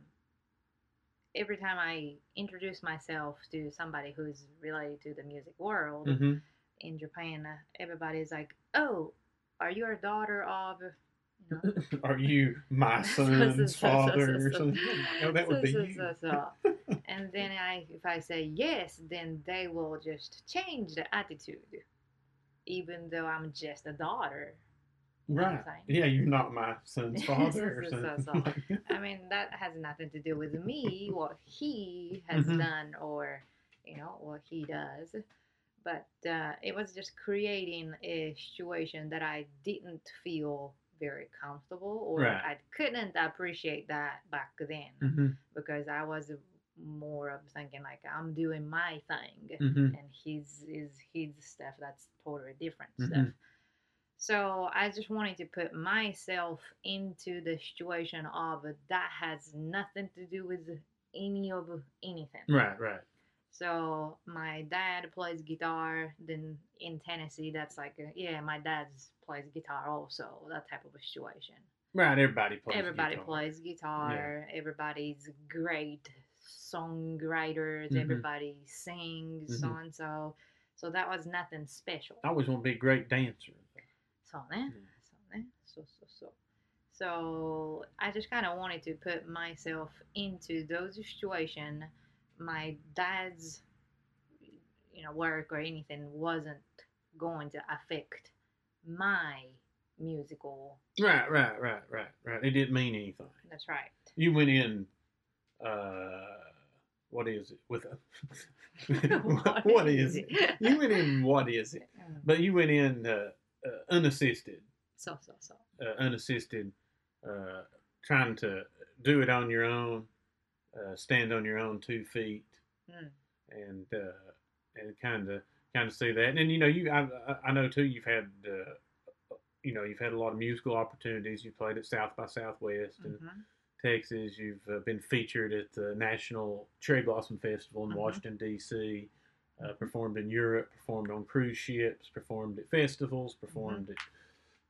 every time I introduce myself to somebody who's related to the music world hmm in Japan, everybody's like, "Oh, are you a daughter of?" You know, Are you my So, so, son's so, so, father or something? Oh, that would be you. so, so. and then I, if I say yes, then they will just change the attitude, even though I'm just a daughter. You know what I'm Right. Yeah, you're not my son's father or So, so, so. I mean, that has nothing to do with me, what he has Mhm. done, or you know what he does. But uh, it was just creating a situation that I didn't feel very comfortable, or Right. I couldn't appreciate that back then Mhm, because I was more of thinking like I'm doing my thing, mhm. and his is his stuff that's totally different Mhm. stuff. So I just wanted to put myself into the situation of that has nothing to do with any of anything. Right, right. So my dad plays guitar. Then in Tennessee, that's like a, yeah, my dad plays guitar also. That type of a situation. Right, everybody plays Everybody guitar. plays guitar. Everybody's great songwriters. Mhm. Everybody sings so and so. So that was nothing special. I always want to be a great dancer. そうね。うんそうね。そうそうそう。So I just kind of wanted to put myself into those situation. My dad's, you know, work or anything wasn't going to affect my musical. Right, right, right, right, right. It didn't mean anything. That's right. You went in, uh, what is it? With a, what is it? You went in, what is it? Mm. But you went in uh, uh, unassisted. So so so. Uh, unassisted, uh, trying to do it on your own, uh, stand on your own two feet, mm. and uh, and kind of kind of see that. And you know, you I, I know too. You've had uh, you know you've had a lot of musical opportunities. You played at South by Southwest mm-hmm. and. Texas. You've been featured at the National Cherry Blossom Festival in mm-hmm. Washington D.C. Uh, performed in Europe, performed on cruise ships, performed at festivals, performed at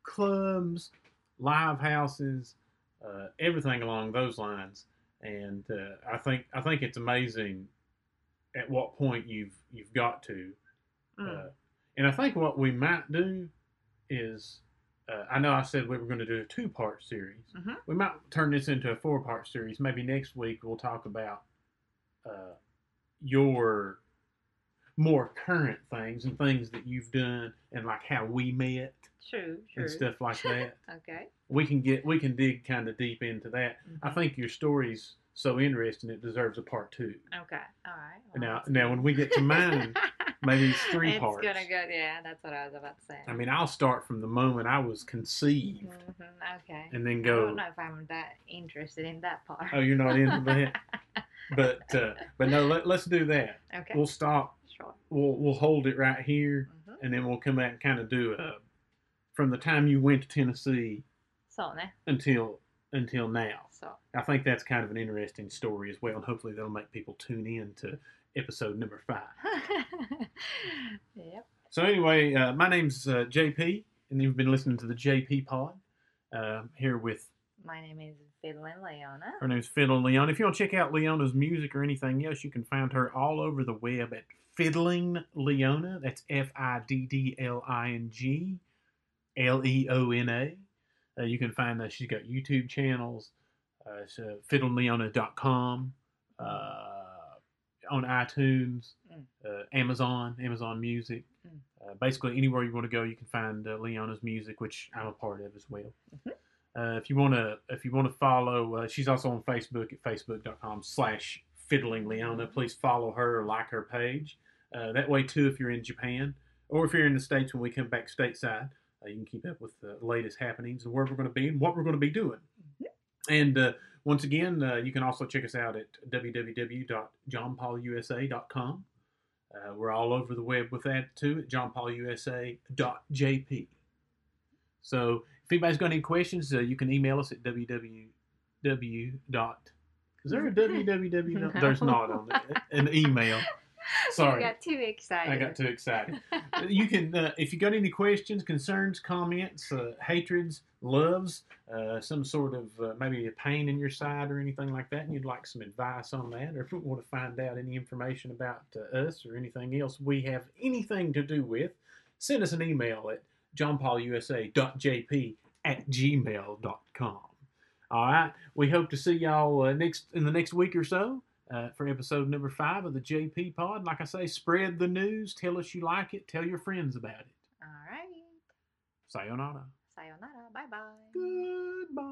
clubs, live houses, uh, everything along those lines. And uh, I think I think it's amazing at what point you've you've got to. うん。Uh, and I think what we might do is, uh, I know I said we were going to do a two part series. Mhm. We might turn this into a four part series. Maybe next week we'll talk about uh, your more current things and things that you've done and like how we met True, true. and stuff like that. Okay. We can get we can dig kind of deep into that. I Mhm. think your story's so interesting it deserves a part two. Okay. All right. Well, Now now when we get to mine, maybe it's three it's parts. gonna go. Yeah, that's what I was about to say. I mean, I'll start from the moment I was conceived Mhm, okay. and then go. I don't know if I'm that interested in that part. Oh, you're not into that, but uh, but no, let, let's do that. okay. We'll stop. We'll we'll hold it right here, mm-hmm. and then we'll come back and kind of do a from the time you went to Tennessee. So. Until until now. So. I think that's kind of an interesting story as well, and hopefully that'll make people tune in to episode number five. yep. So anyway, uh, my name's uh, JP, and you've been listening to the JP Pod uh, here with. My name is Fiddlin' Leona. Her name's Fiddlin' Leona. If you want to check out Leona's music or anything else, you can find her all over the web at Fiddling Leona. That's F I D D L I N G L E O N A. Uh, you can find that she's got YouTube channels. Uh, it's uh, fiddleleona.com, uh, on iTunes, Mm. uh, Amazon, Amazon Music. Mm. Uh, basically, anywhere you want to go, you can find uh, Leona's music, which I'm a part of as well. Mhm. Uh, if you want to, if you want to follow, uh, she's also on Facebook at facebook.com/slash fiddling Leona. Please follow her like her page. Uh, that way, too, if you're in Japan or if you're in the states when we come back stateside, uh, you can keep up with the latest happenings and where we're going to be and what we're going to be doing. And uh, once again, uh, you can also check us out at www.johnpaulusa.com. Uh, we're all over the web with that too at johnpaulusa.jp. So if anybody's got any questions, uh, you can email us at www. Is there a www? Dot, there's not on. An email. Sorry. You got too excited. I got too excited. you can, uh, if you got any questions, concerns, comments, uh, hatreds, loves, uh, some sort of uh, maybe a pain in your side or anything like that, and you'd like some advice on that, or if you want to find out any information about uh, us or anything else we have anything to do with, send us an email at johnpaulusa.jp at gmail.com. All right. We hope to see y'all uh, next in the next week or so uh, for episode number five of the JP Pod. Like I say, spread the news. Tell us you like it. Tell your friends about it. All right. Sayonara. Sayonara. Bye bye. Goodbye.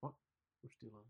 What? We're still on.